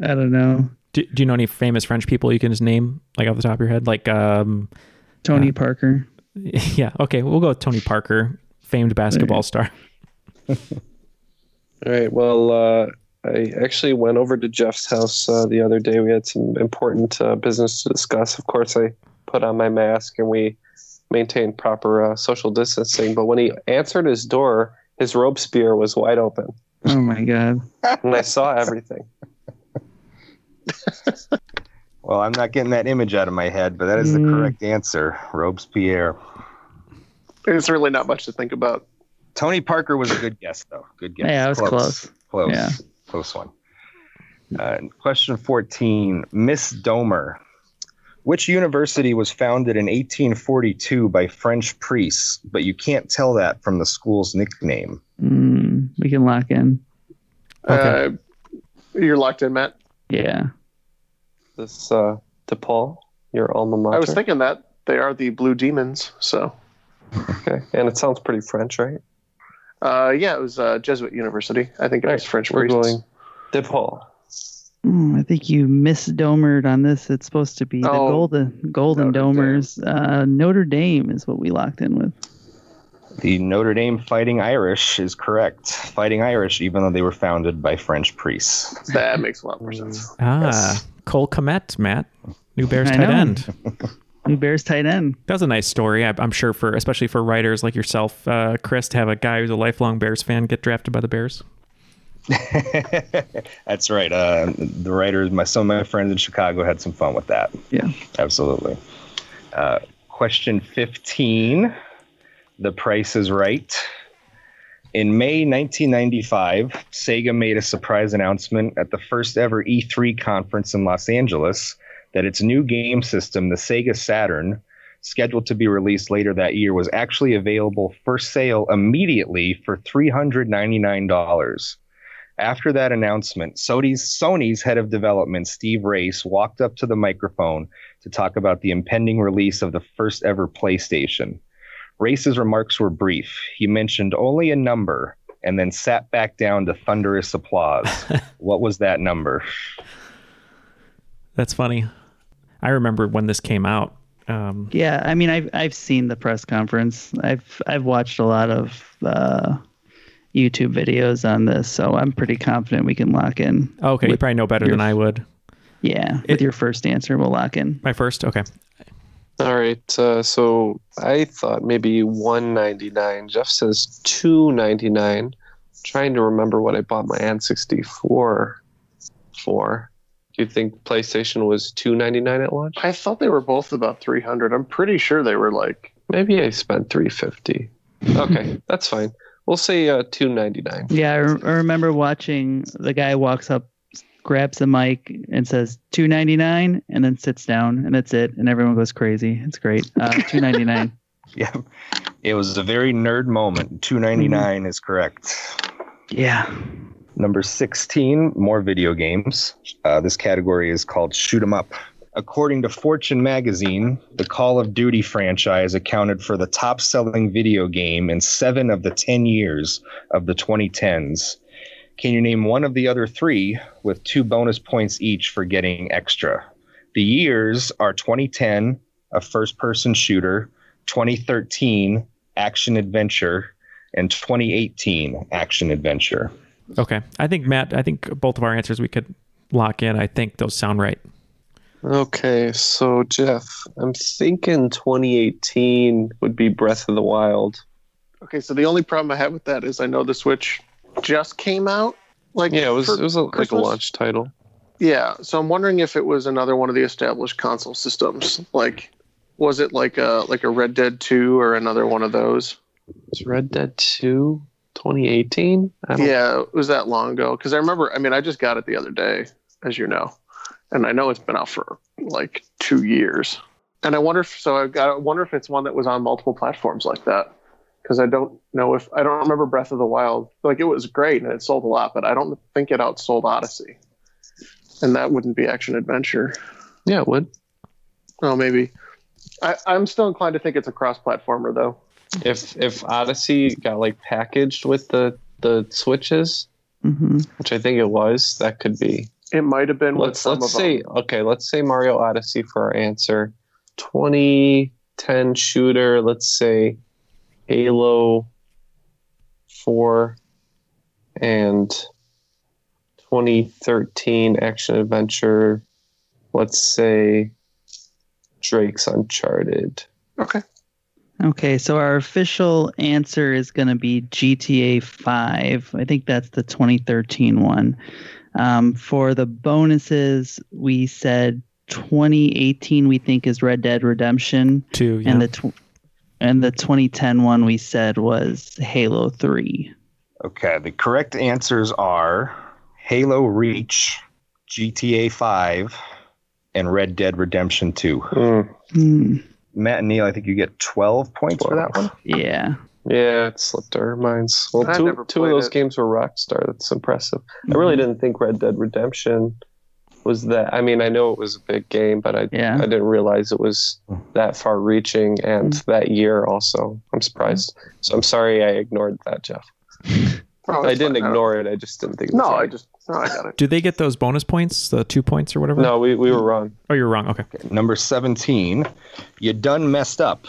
I don't know. Do, do you know any famous French people you can just name, like off the top of your head? Like, um, Tony Parker. (laughs) yeah, okay, we'll go with Tony Parker, famed basketball star. All right. Well, uh, I actually went over to Jeff's house uh, the other day. We had some important uh, business to discuss. Of course, I put on my mask and we maintained proper uh, social distancing. But when he answered his door, his Robespierre was wide open, Oh my god. and I saw everything. (laughs) Well, I'm not getting that image out of my head, but that is the Mm. correct answer. Robespierre. It's really not much to think about. Tony Parker was a good guess, though. Good guess. Yeah, I was close. Close. Yeah. Close one. Uh, question 14 Miss Domer. Which university was founded in 1842 by French priests, but you can't tell that from the school's nickname? Mm, we can lock in. Uh, you're locked in, Matt. Yeah. This uh, DePaul, your alma mater. I was thinking that they are the Blue Demons. So, Okay, and it sounds pretty French, right? Uh, yeah, it was uh, Jesuit University. I think it was French We're priests. going DePaul. Mm, I think you misdomered on this. It's supposed to be the Oh, golden golden domers. Uh, Notre Dame is what we locked in with. The Notre Dame Fighting Irish is correct. Fighting Irish, even though they were founded by French priests. (laughs) That makes a lot more sense. Ah, Cole Kmet, Matt, New Bears tight end. (laughs) New Bears tight end. That was a nice story. I, I'm sure for especially for writers like yourself, uh, Chris, to have a guy who's a lifelong Bears fan get drafted by the Bears. (laughs) That's right. Uh, the writers, my some of my friends in Chicago had some fun with that. Yeah, absolutely. Uh, question fifteen. The Price is Right. In May 1995, Sega made a surprise announcement at the first ever E3 conference in Los Angeles that its new game system, the Sega Saturn, scheduled to be released later that year, was actually available for sale immediately for $399. After that announcement, Sony's, Sony's head of development, Steve Race, walked up to the microphone to talk about the impending release of the first ever PlayStation. Race's remarks were brief. He mentioned only a number and then sat back down to thunderous applause. (laughs) what was that number? That's funny. I remember when this came out. Um, Yeah, I mean, I've I've seen the press conference. I've I've watched a lot of uh, YouTube videos on this, so I'm pretty confident we can lock in. okay, you probably know better your- than I would. Yeah, with your first answer, we'll lock in. My first, okay. All right, uh, so I thought maybe 199. Jeff says 299. Trying to remember what I bought my N64 for. Do you think PlayStation was 299 at launch? I thought they were both about 300. I'm pretty sure they were like. Maybe I spent 350. Okay, (laughs) that's fine. We'll say uh, 299. Yeah, I, re- I remember watching the guy walks up, grabs the mic, and says two ninety nine, and then sits down, and that's it, and everyone goes crazy. It's great. Uh, (laughs) two ninety nine. Yeah, it was a very nerd moment. 299 is correct. Yeah. Number 16, more video games. Uh, this category is called Shoot 'em Up. According to Fortune magazine, the Call of Duty franchise accounted for the top selling video game in seven of the 10 years of the 2010s. Can you name one of the other three with two bonus points each for getting extra? The years are 2010, a first person shooter, 2013, action adventure, and 2018, action adventure. Okay. I think, Matt, I think both of our answers we could lock in. I think those sound right. Okay, so Jeff, I'm thinking 2018 would be Breath of the Wild. Okay, so the only problem I have with that is I know the Switch just came out. Like Yeah, it was it was a, like a launch title. Yeah, so I'm wondering if it was another one of the established console systems. Like, was it like a like a Red Dead Two or another one of those? It's Red Dead 2 2018? Yeah, it was that long ago. Because I remember, I mean, I just got it the other day, as you know, and I know it's been out for like two years. And I wonder if so. I got. I wonder if it's one that was on multiple platforms like that. Because I don't know if I don't remember Breath of the Wild. Like it was great and it sold a lot, but I don't think it outsold Odyssey. And that wouldn't be action adventure. Yeah, it would. Oh, maybe. I, I'm still inclined to think it's a cross-platformer, though. If if Odyssey got like packaged with the the switches, Mm-hmm. which I think it was, that could be. It might have been. Let's some let's of say them. okay, let's say Mario Odyssey for our answer. 2010 shooter, let's say Halo 4 and 2013 action adventure, let's say Drake's Uncharted. Okay. Okay, so our official answer is going to be GTA 5. I think that's the 2013 one. Um, for the bonuses, we said 2018 we think is Red Dead Redemption. Two, yeah. And the tw- and the 2010 one we said was Halo 3. Okay, the correct answers are Halo Reach, GTA 5, and Red Dead Redemption 2. Hmm. Matt and Neal, I think you get 12 points for that one. Yeah. Yeah, it slipped our minds. Well, I've two, two of those it. games were Rockstar. That's impressive. I really Mhm. didn't think Red Dead Redemption was that. I mean, I know it was a big game, but I Yeah. I didn't realize it was that far reaching and Mm-hmm. that year also. I'm surprised. So I'm sorry I ignored that, Jeff. Oh, I didn't fine. ignore it. I just didn't think it was No, I just no, I got it. Do they get those bonus points, the two points or whatever? No, we, we were wrong. Oh, you're wrong. Okay. Number 17, you done messed up,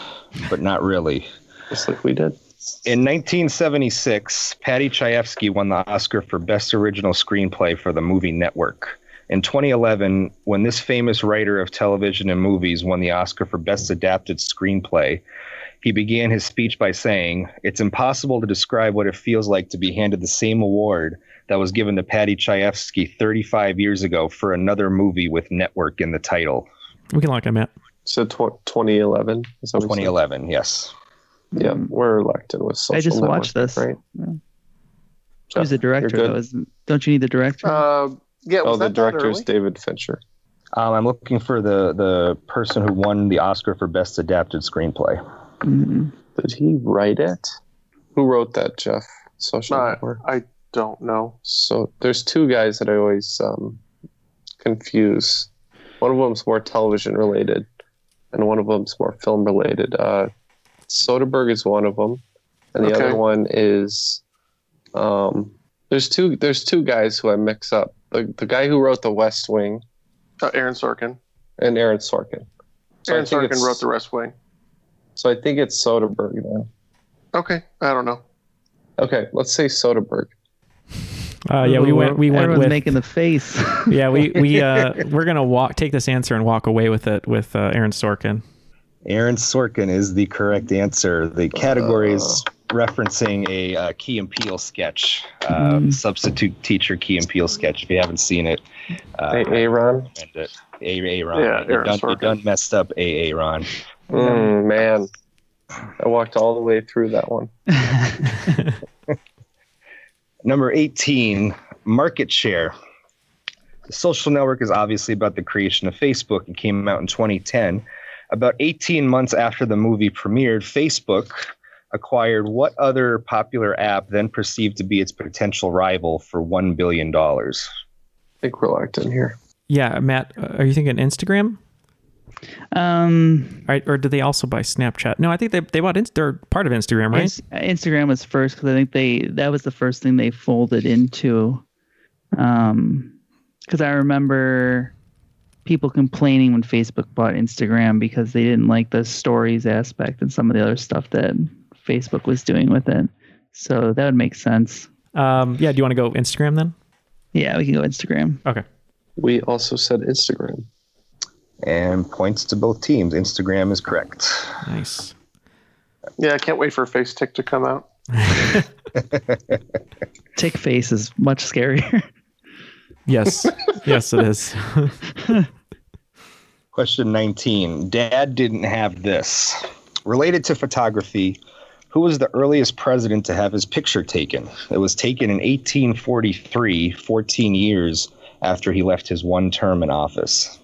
but not really. Just like we did. In 1976, Paddy Chayefsky won the Oscar for Best Original Screenplay for the movie Network. In 2011, when this famous writer of television and movies won the Oscar for Best Adapted Screenplay, he began his speech by saying, It's impossible to describe what it feels like to be handed the same award that was given to Paddy Chayefsky 35 years ago for another movie with Network in the title. We can lock him at. So tw- 2011. Is that what you said? 2011, yes. Yeah, we're elected with social I just Network, watched this. Right? Yeah. Jeff, Who's the director though? Isn't, don't you need the director? Uh, yeah, Oh, was the that that director is? David Fincher. Um, I'm looking for the, the person who won the Oscar for Best Adapted Screenplay. Mhm. Did he write it? Who wrote that, Jeff? Social Network. I don't know. So there's two guys that I always um, confuse. One of them's more television related, and one of them's more film related. Uh, Soderbergh is one of them, and the Okay. other one is um, there's two there's two guys who I mix up. The the guy who wrote The West Wing Uh, Aaron Sorkin. and Aaron Sorkin. So Aaron Sorkin wrote The West Wing. So I think it's Soderbergh now. Okay, I don't know. Okay, let's say Soderbergh. Uh, yeah, we Ooh, went. We went Everyone's with. making the face. (laughs) yeah, we (laughs) we uh, we're gonna walk. Take this answer and walk away with it with uh, Aaron Sorkin. Aaron Sorkin is the correct answer. The category is referencing a uh, Key and Peele sketch, uh, Mm. substitute teacher Key and Peele sketch. If you haven't seen it, uh, Hey, Aaron. recommend. A A Ron. Yeah, Aaron done, you Sorkin. done messed up. A A Ron. Mm, man, I walked all the way through that one. (laughs) Number 18, market share. The social network is obviously about the creation of Facebook. It came out in 2010. About 18 months after the movie premiered, Facebook acquired what other popular app then perceived to be its potential rival for $1 billion? I think we're locked in here. Yeah, Matt, uh, are you thinking Instagram? Um, Right, or did they also buy Snapchat? No, I think they they bought. Inst- they're part of Instagram, right? Instagram was first because I think they that was the first thing they folded into. Um, because I remember people complaining when Facebook bought Instagram because they didn't like the stories aspect and some of the other stuff that Facebook was doing with it. So that would make sense. Um, yeah. Do you want to go Instagram then? Yeah, we can go Instagram. Okay. We also said Instagram. And points to both teams. Instagram is correct. Nice. Yeah, I can't wait for Face Tick to come out. (laughs) Tick face is much scarier. Yes. yes, it is. (laughs) Question 19. Dad didn't have this. Related to photography, who was the earliest president to have his picture taken? It was taken in 1843, 14 years after he left his one term in office.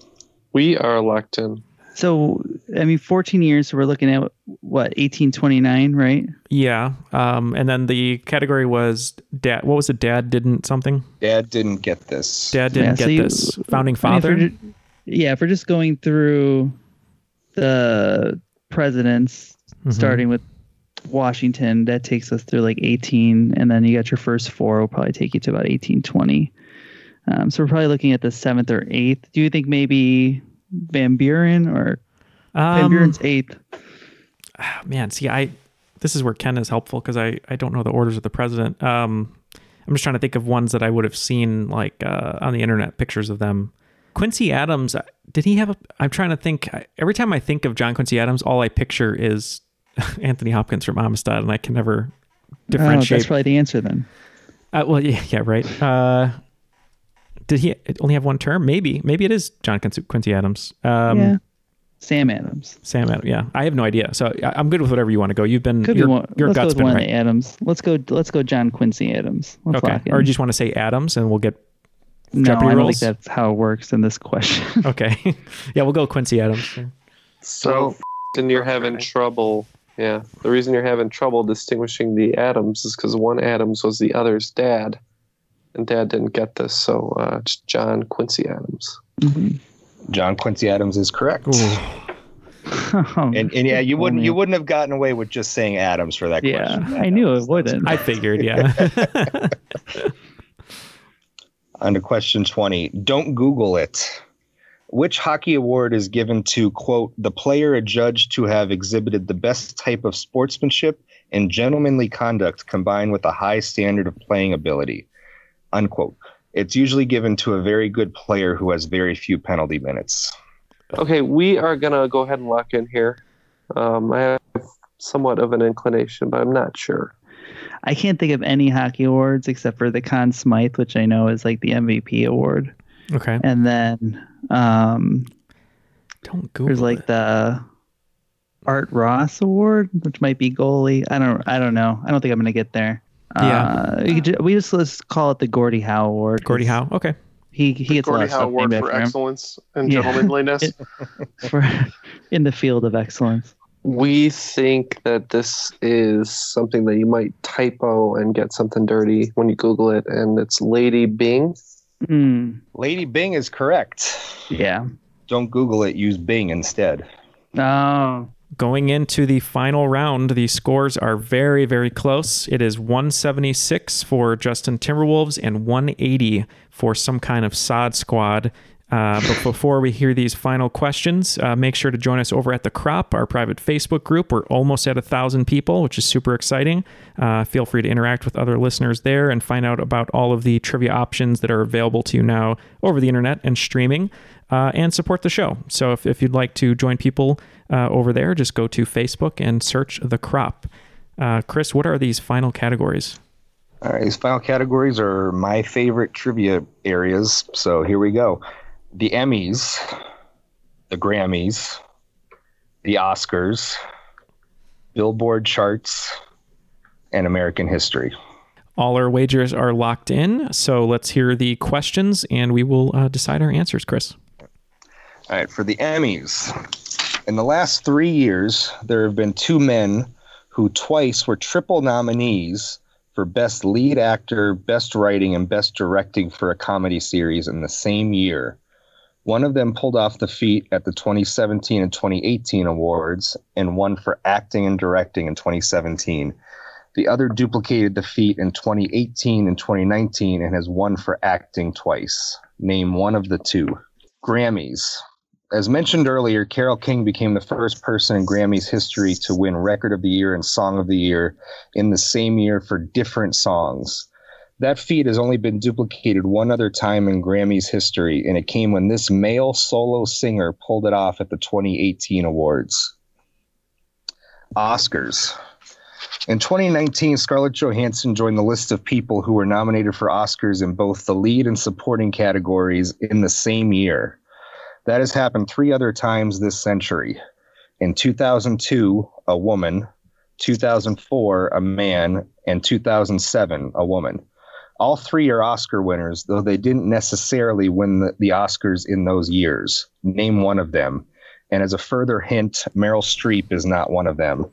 We are locked in. so I mean, 14 years. So we're looking at what 1829, right? yeah. Um, and then the category was dad. What was it? Dad didn't something. Dad didn't get this. Dad didn't Yeah, get so you- this. Founding I mean, if father. ju- yeah, if we're just going through the presidents, Mhm. starting with Washington, that takes us through like 18, and then you got your first four will probably take you to about 1820. Um, so we're probably looking at the seventh or eighth. Do you think maybe Van Buren or Van Um, Buren's eighth? man, see, I this is where Ken is helpful because I I don't know the orders of the president. Um, I'm just trying to think of ones that I would have seen like uh, on the internet pictures of them. Quincy Adams, uh, did he have a? I'm trying to think. Every time I think of John Quincy Adams, all I picture is (laughs) Anthony Hopkins from Amistad, and I can never Oh, differentiate. that's probably the answer then. Uh, well, yeah, yeah, right. Uh, did he only have one term? Maybe, maybe it is John Quincy, Quincy Adams. Um, yeah, Sam Adams. Sam Adams. Yeah, I have no idea. So I, I'm good with whatever you want to go. You've been Could your, be one. your let's go gut's with been one right. Adams. Let's go. Let's go. John Quincy Adams. Let's Okay. lock in. Or you just want to say Adams and we'll get No, Jeopardy I don't rules? think that's how it works in this question. (laughs) Okay. (laughs) yeah, we'll go Quincy Adams. So, and you're having trouble. Yeah, the reason you're having trouble distinguishing the Adams is because one Adams was the other's dad, and Dad didn't get this, so uh, it's John Quincy Adams. John Quincy Adams is correct. (laughs) and, and yeah, you wouldn't you wouldn't have gotten away with just saying Adams for that Yeah, question. I knew it wouldn't. I figured, yeah. (laughs) On to question 20. Don't Google it. Which hockey award is given to, quote, the player adjudged to have exhibited the best type of sportsmanship and gentlemanly conduct combined with a high standard of playing ability, unquote. It's usually given to a very good player who has very few penalty minutes. Okay, we are gonna go ahead and lock in here. Um, I have somewhat of an inclination, but I'm not sure. I can't think of any hockey awards except for the Conn Smythe, which I know is like the MVP award. Okay. And then um Don't there's like the Art Ross Award, which might be goalie. I don't I don't know. I don't think I'm gonna get there. Yeah. Uh, we, could we just let's call it the Gordie Howe Award. Gordie Howe. Okay. He he gets a lot Gordie of Howe Award for after him. excellence and Yeah. gentlemanliness. (laughs) for in the field of excellence. We think that this is something that you might typo and get something dirty when you Google it, and it's Lady Byng. Mm, Lady Byng is correct. yeah. Don't Google it, use Bing instead. Oh. Going into the final round, the scores are very, very close. It is 176 for Justin Timberwolves and 180 for some kind of sod squad. Uh, but before we hear these final questions, uh, make sure to join us over at The Crop, our private Facebook group. We're almost at a thousand people, which is super exciting. Uh, feel free to interact with other listeners there and find out about all of the trivia options that are available to you now over the internet and streaming. Uh, and support the show. So if, if you'd like to join people uh, over there, just go to Facebook and search The Crop. Uh, Chris, what are these final categories? All right, these final categories are my favorite trivia areas. So here we go the Emmys, the Grammys, the Oscars, Billboard charts, and American history. All our wagers are locked in. So let's hear the questions and we will uh, decide our answers, Chris. All right, for the Emmys. In the last three years, there have been two men who twice were triple nominees for Best Lead Actor, Best Writing, and Best Directing for a comedy series in the same year. One of them pulled off the feat at the 2017 and 2018 awards, and one for acting and directing in 2017. The other duplicated the feat in 2018 and 2019 and has won for acting twice. Name one of the two. Grammys. As mentioned earlier, Carole King became the first person in Grammys history to win Record of the Year and Song of the Year in the same year for different songs. That feat has only been duplicated one other time in Grammys history, and it came when this male solo singer pulled it off at the 2018 awards. Oscars. In 2019, Scarlett Johansson joined the list of people who were nominated for Oscars in both the lead and supporting categories in the same year. That has happened three other times this century. In 2002, a woman, 2004, a man, and 2007, a woman. All three are Oscar winners, though they didn't necessarily win the, the Oscars in those years. Name one of them. And as a further hint, Meryl Streep is not one of them.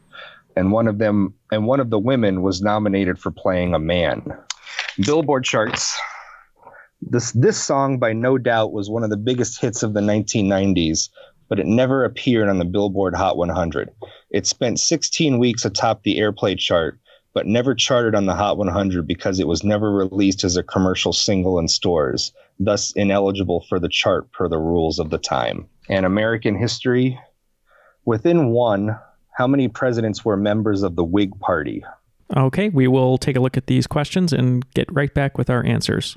And one of them and one of the women was nominated for playing a man. Billboard charts. This this song by No Doubt was one of the biggest hits of the 1990s, but it never appeared on the Billboard Hot 100. It spent 16 weeks atop the airplay chart, but never charted on the Hot 100 because it was never released as a commercial single in stores, thus ineligible for the chart per the rules of the time. And American history within one, how many presidents were members of the Whig Party? Okay, we will take a look at these questions and get right back with our answers.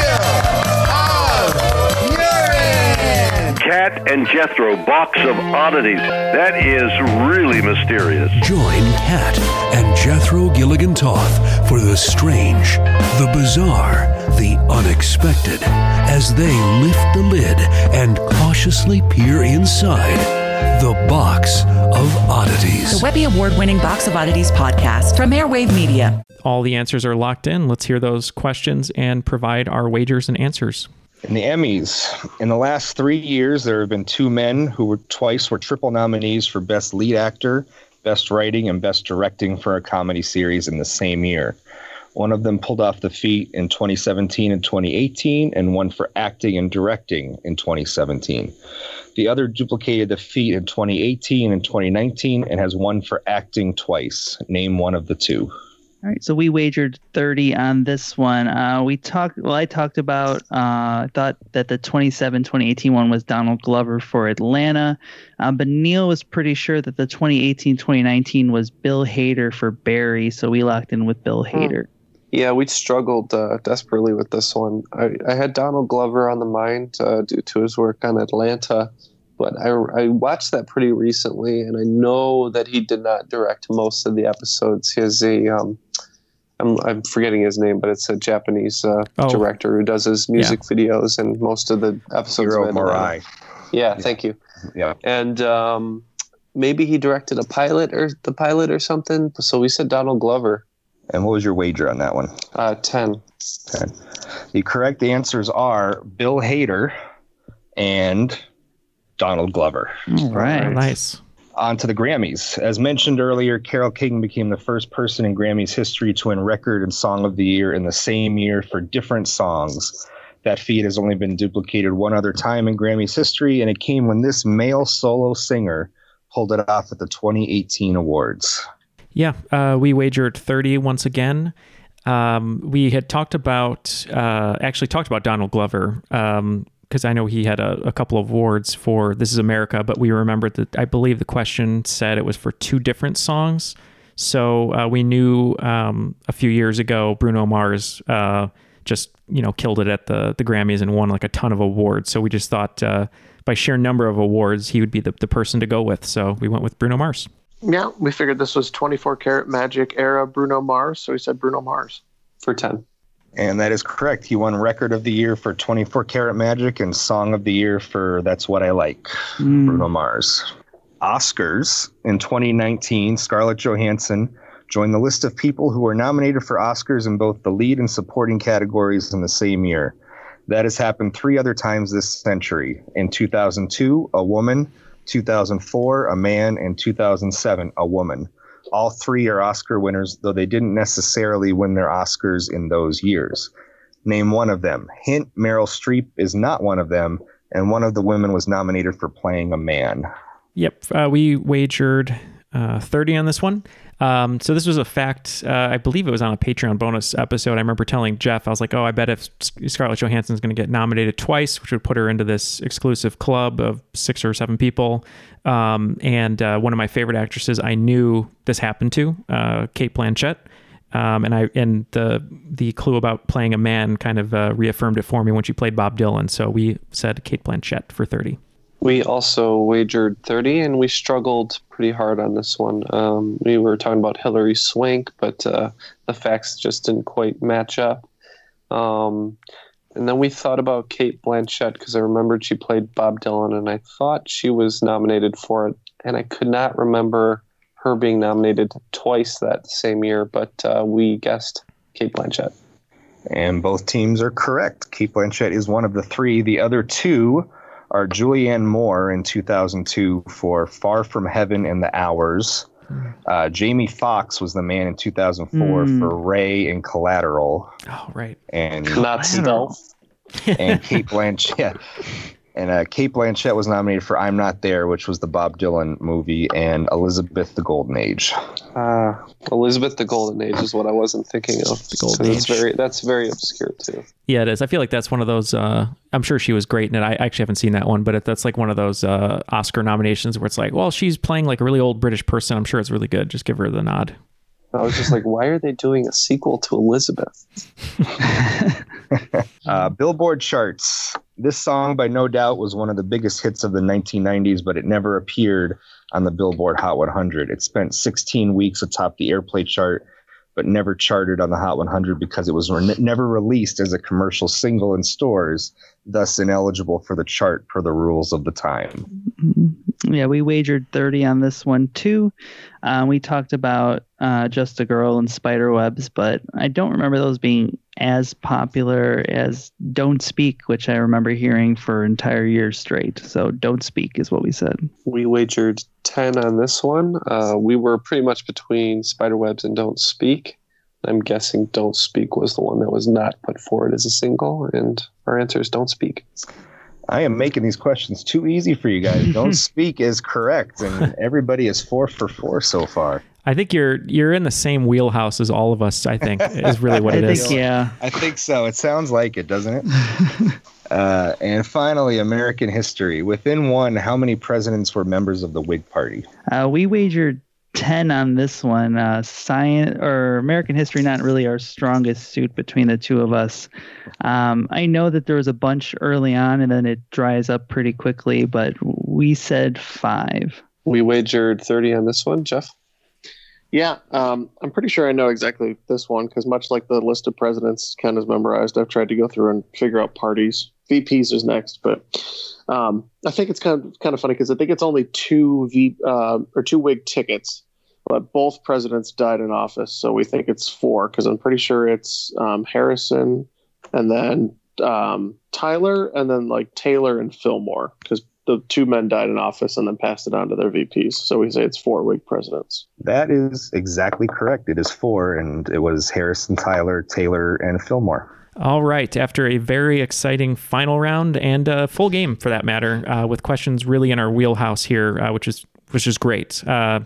Kat and Jethro box of oddities. That is really mysterious. Join Kat and Jethro Gilligan Toth for the strange, the bizarre, the unexpected as they lift the lid and cautiously peer inside the box of oddities. The Webby Award winning Box of Oddities podcast from Airwave Media. All the answers are locked in. Let's hear those questions and provide our wagers and answers. In the Emmys, in the last three years, there have been two men who were twice were triple nominees for Best Lead Actor, Best Writing, and Best Directing for a comedy series in the same year. One of them pulled off the feat in 2017 and 2018, and one for acting and directing in 2017. The other duplicated the feat in 2018 and 2019 and has one for acting twice. Name one of the two. All right, so we wagered 30 on this one. Uh, we talked, well, I talked about, uh, I thought that the 27 2018 one was Donald Glover for Atlanta, uh, but Neal was pretty sure that the 2018 2019 was Bill Hader for Barry, so we locked in with Bill Hader. Yeah, we struggled uh, desperately with this one. I, I had Donald Glover on the mind uh, due to his work on Atlanta, but I, I watched that pretty recently, and I know that he did not direct most of the episodes. He has a, um, I'm, I'm forgetting his name, but it's a Japanese uh, Oh. director who does his music videos and most of the episodes. Hiro of Atlanta. Murai. Yeah, thank you. Yeah. And um, maybe he directed a pilot or the pilot or something. So we said Donald Glover. And what was your wager on that one? Uh, 10. 10. The correct answers are Bill Hader and Donald Glover. All right. Nice. On to the Grammys. As mentioned earlier, Carole King became the first person in Grammys history to win Record and Song of the Year in the same year for different songs. That feat has only been duplicated one other time in Grammys history, and it came when this male solo singer pulled it off at the 2018 awards. Yeah, uh, we wagered 30 once again. Um, we had talked about, uh, actually talked about Donald Glover, because I know he had a, a couple of awards for This is America, but we remembered that I believe the question said it was for two different songs. So uh, we knew um, a few years ago Bruno Mars uh, just you know killed it at the the Grammys and won like a ton of awards. So we just thought uh, by sheer number of awards he would be the, the person to go with. So we went with Bruno Mars. Yeah, we figured this was 24 karat magic era Bruno Mars, so we said Bruno Mars. For 10. And that is correct. He won Record of the Year for 24 Karat Magic and Song of the Year for That's What I Like, hmm. Bruno Mars. Oscars in 2019, Scarlett Johansson joined the list of people who were nominated for Oscars in both the lead and supporting categories in the same year. That has happened three other times this century. In 2002, a woman, 2004, a man, and 2007, a woman. All three are Oscar winners, though they didn't necessarily win their Oscars in those years. Name one of them. Hint Meryl Streep is not one of them, and one of the women was nominated for playing a man. Yep, uh, we wagered uh, 30 on this one. Um, so this was a fact. Uh, I believe it was on a Patreon bonus episode. I remember telling Jeff, I was like, "Oh, I bet if Scarlett Johansson is going to get nominated twice, which would put her into this exclusive club of six or seven people." Um, and uh, one of my favorite actresses, I knew this happened to, uh, Cate Blanchett. Um, and I and the the clue about playing a man kind of uh, reaffirmed it for me when she played Bob Dylan. So we said Cate Blanchett for thirty. We also wagered 30, and we struggled pretty hard on this one. Um, we were talking about Hilary Swank, but uh, the facts just didn't quite match up. Um, and then we thought about Cate Blanchett because I remembered she played Bob Dylan, and I thought she was nominated for it, and I could not remember her being nominated twice that same year, but uh, we guessed Cate Blanchett. And both teams are correct. Cate Blanchett is one of the three. The other two are Julianne Moore in 2002 for Far From Heaven and the Hours. Uh, Jamie Foxx was the man in 2004 Mm. for Ray and Collateral. Oh, right. And Not stealth. and Cate Blanchett. (laughs) And uh, Cate Blanchett was nominated for I'm Not There, which was the Bob Dylan movie, and Elizabeth the Golden Age. Uh, Elizabeth the Golden Age is what I wasn't thinking of. The Golden That's Age. very that's very obscure too. Yeah, it is. I feel like that's one of those. Uh, I'm sure she was great in it. I actually haven't seen that one, but it, that's like one of those uh, Oscar nominations where it's like, well, she's playing like a really old British person. I'm sure it's really good. Just give her the nod. I was just like, why are they doing a sequel to Elizabeth? (laughs) (laughs) Uh, Billboard charts. This song, by No Doubt, was one of the biggest hits of the 1990s, but it never appeared on the Billboard Hot 100. It spent 16 weeks atop the airplay chart, but never charted on the Hot 100 because it was re- never released as a commercial single in stores, thus ineligible for the chart per the rules of the time. Yeah, we wagered 30 on this one too. Uh, we talked about uh, Just a Girl and Spiderwebs, but I don't remember those being as popular as Don't Speak, which I remember hearing for entire years straight. So Don't Speak is what we said. We wagered ten on this one. Uh, we were pretty much between Spiderwebs and Don't Speak. I'm guessing Don't Speak was the one that was not put forward as a single, and our answer is Don't Speak. I am making these questions too easy for you guys. (laughs) Don't speak is correct, and everybody is four for four so far. I think you're you're in the same wheelhouse as all of us. I think is really what (laughs) it is. I think so. It sounds like it, doesn't it? (laughs) uh, and finally, American history. Within one, how many presidents were members of the Whig Party? Uh, we wagered 10 on this one. Uh, science or American history, not really our strongest suit between the two of us. Um, I know that there was a bunch early on and then it dries up pretty quickly, but we said five. We wagered thirty on this one, Jeff. Yeah, um, I'm pretty sure I know exactly this one because much like the list of presidents Ken has memorized, I've tried to go through and figure out parties. VPs is next, but um, I think it's kind of kind of funny because I think it's only two V uh, or two Whig tickets, but both presidents died in office, so we think it's four because I'm pretty sure it's um, Harrison and then um, Tyler and then like Taylor and Fillmore because the two men died in office and then passed it on to their VPs. So we say it's four Whig presidents. That is exactly correct. It is four, and it was Harrison, Tyler, Taylor, and Fillmore. All right. After a very exciting final round and a full game for that matter, uh, with questions really in our wheelhouse here, uh, which is which is great. Uh,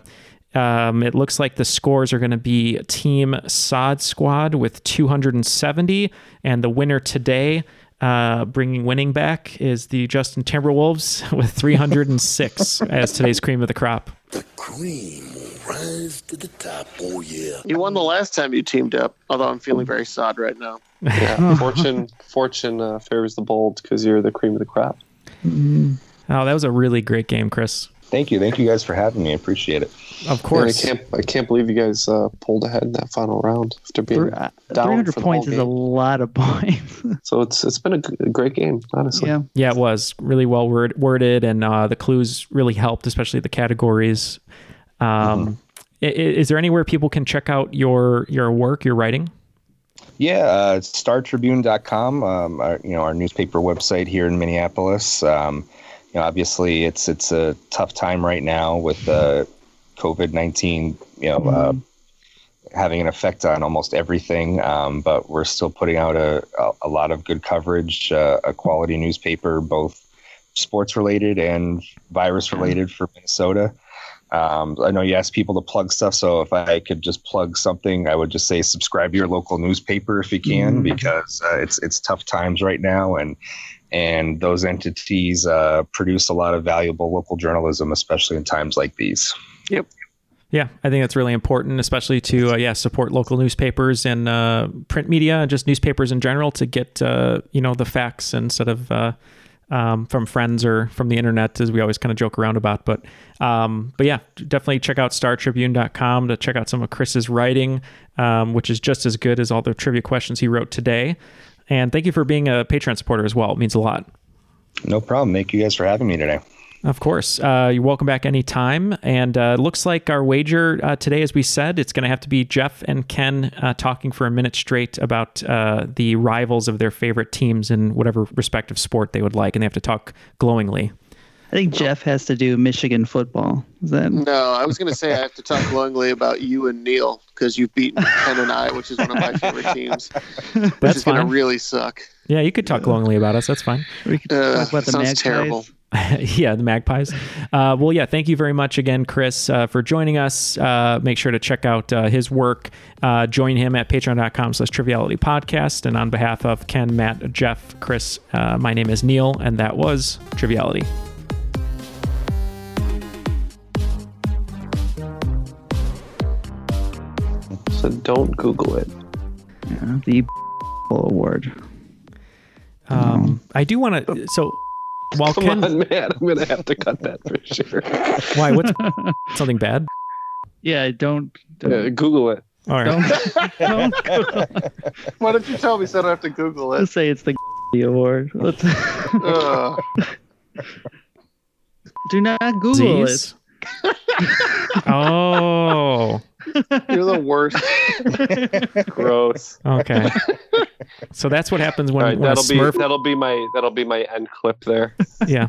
um, it looks like the scores are going to be Team Saad Squad with 270, and the winner today, uh, bringing winning back, is the Justin Timberwolves (laughs) with 306 as today's cream of the crop. The cream will rise to the top. Oh, yeah. You won the last time you teamed up, although I'm feeling very sad right now. Yeah, (laughs) fortune fortune uh, favors the bold because you're the cream of the crop. Oh, that was a really great game, Chris. Thank you. Thank you guys for having me. I appreciate it. Of Man, course. I can't I can't believe you guys uh, pulled ahead in that final round after being Three- down 300 for the points whole is a lot of points. (laughs) So it's it's been a, g- a great game, honestly. Yeah. Yeah, it was really well word- worded, and uh, the clues really helped, especially the categories. Um, i- i- is there anywhere people can check out your your work, your writing? Yeah, uh, StarTribune.com, um, our, you know, our newspaper website here in Minneapolis. Um, you know, obviously, it's it's a tough time right now with uh, COVID nineteen. You know, uh, having an effect on almost everything. Um, but we're still putting out a a, lot of good coverage, uh, a quality newspaper, both sports related and virus related for Minnesota. Um, I know you asked people to plug stuff, so if I could just plug something, I would just say subscribe to your local newspaper if you can, Mhm. because uh, it's it's tough times right now, and and those entities uh, produce a lot of valuable local journalism, especially in times like these. Yep. Yeah, I think that's really important, especially to uh, yeah support local newspapers and uh, print media, and just newspapers in general, to get uh, you know the facts instead of uh, um, from friends or from the internet, as we always kind of joke around about. But um, but yeah, definitely check out StarTribune.com to check out some of Chris's writing, um, which is just as good as all the trivia questions he wrote today. And thank you for being a Patreon supporter as well. It means a lot. No problem. Thank you guys for having me today. Of course. Uh, you're welcome back anytime. And uh, looks like our wager uh, today, as we said, it's going to have to be Jeff and Ken uh, talking for a minute straight about uh, the rivals of their favorite teams in whatever respective sport they would like. And they have to talk glowingly. Think Jeff has to do Michigan football. Is that No, I was going to say I have to talk glowingly about you and Neal because you've beaten Ken and I, which is one of my favorite teams. (laughs) Which That's is going to fine. really suck. Yeah, you could talk glowingly about us. That's fine. we could Uh, talk about the sounds Magpies. terrible. (laughs) (laughs) yeah, the Magpies. Uh, well, yeah, thank you very much again, Chris, uh, for joining us. Uh, make sure to check out uh, his work. Uh, join him at patreon.com slash triviality podcast. And on behalf of Ken, Matt, Jeff, Chris, uh, my name is Neal, and that was Triviality. So don't Google it. Yeah, the (laughs) award. Um, I do want to. So, while Come Ken. on, man. I'm going to have to cut that for sure. (laughs) Why? What's (laughs) something bad? Yeah, don't. don't Uh, Google it. All right. don't, don't Why don't you tell me so I don't have to Google it? let's say it's the award. Let's, Ugh. do not Google it. oh, You're the worst. (laughs) Gross. okay. (laughs) So that's what happens when, All right, when that'll be Smurf. that'll be my that'll be my end clip there. yeah.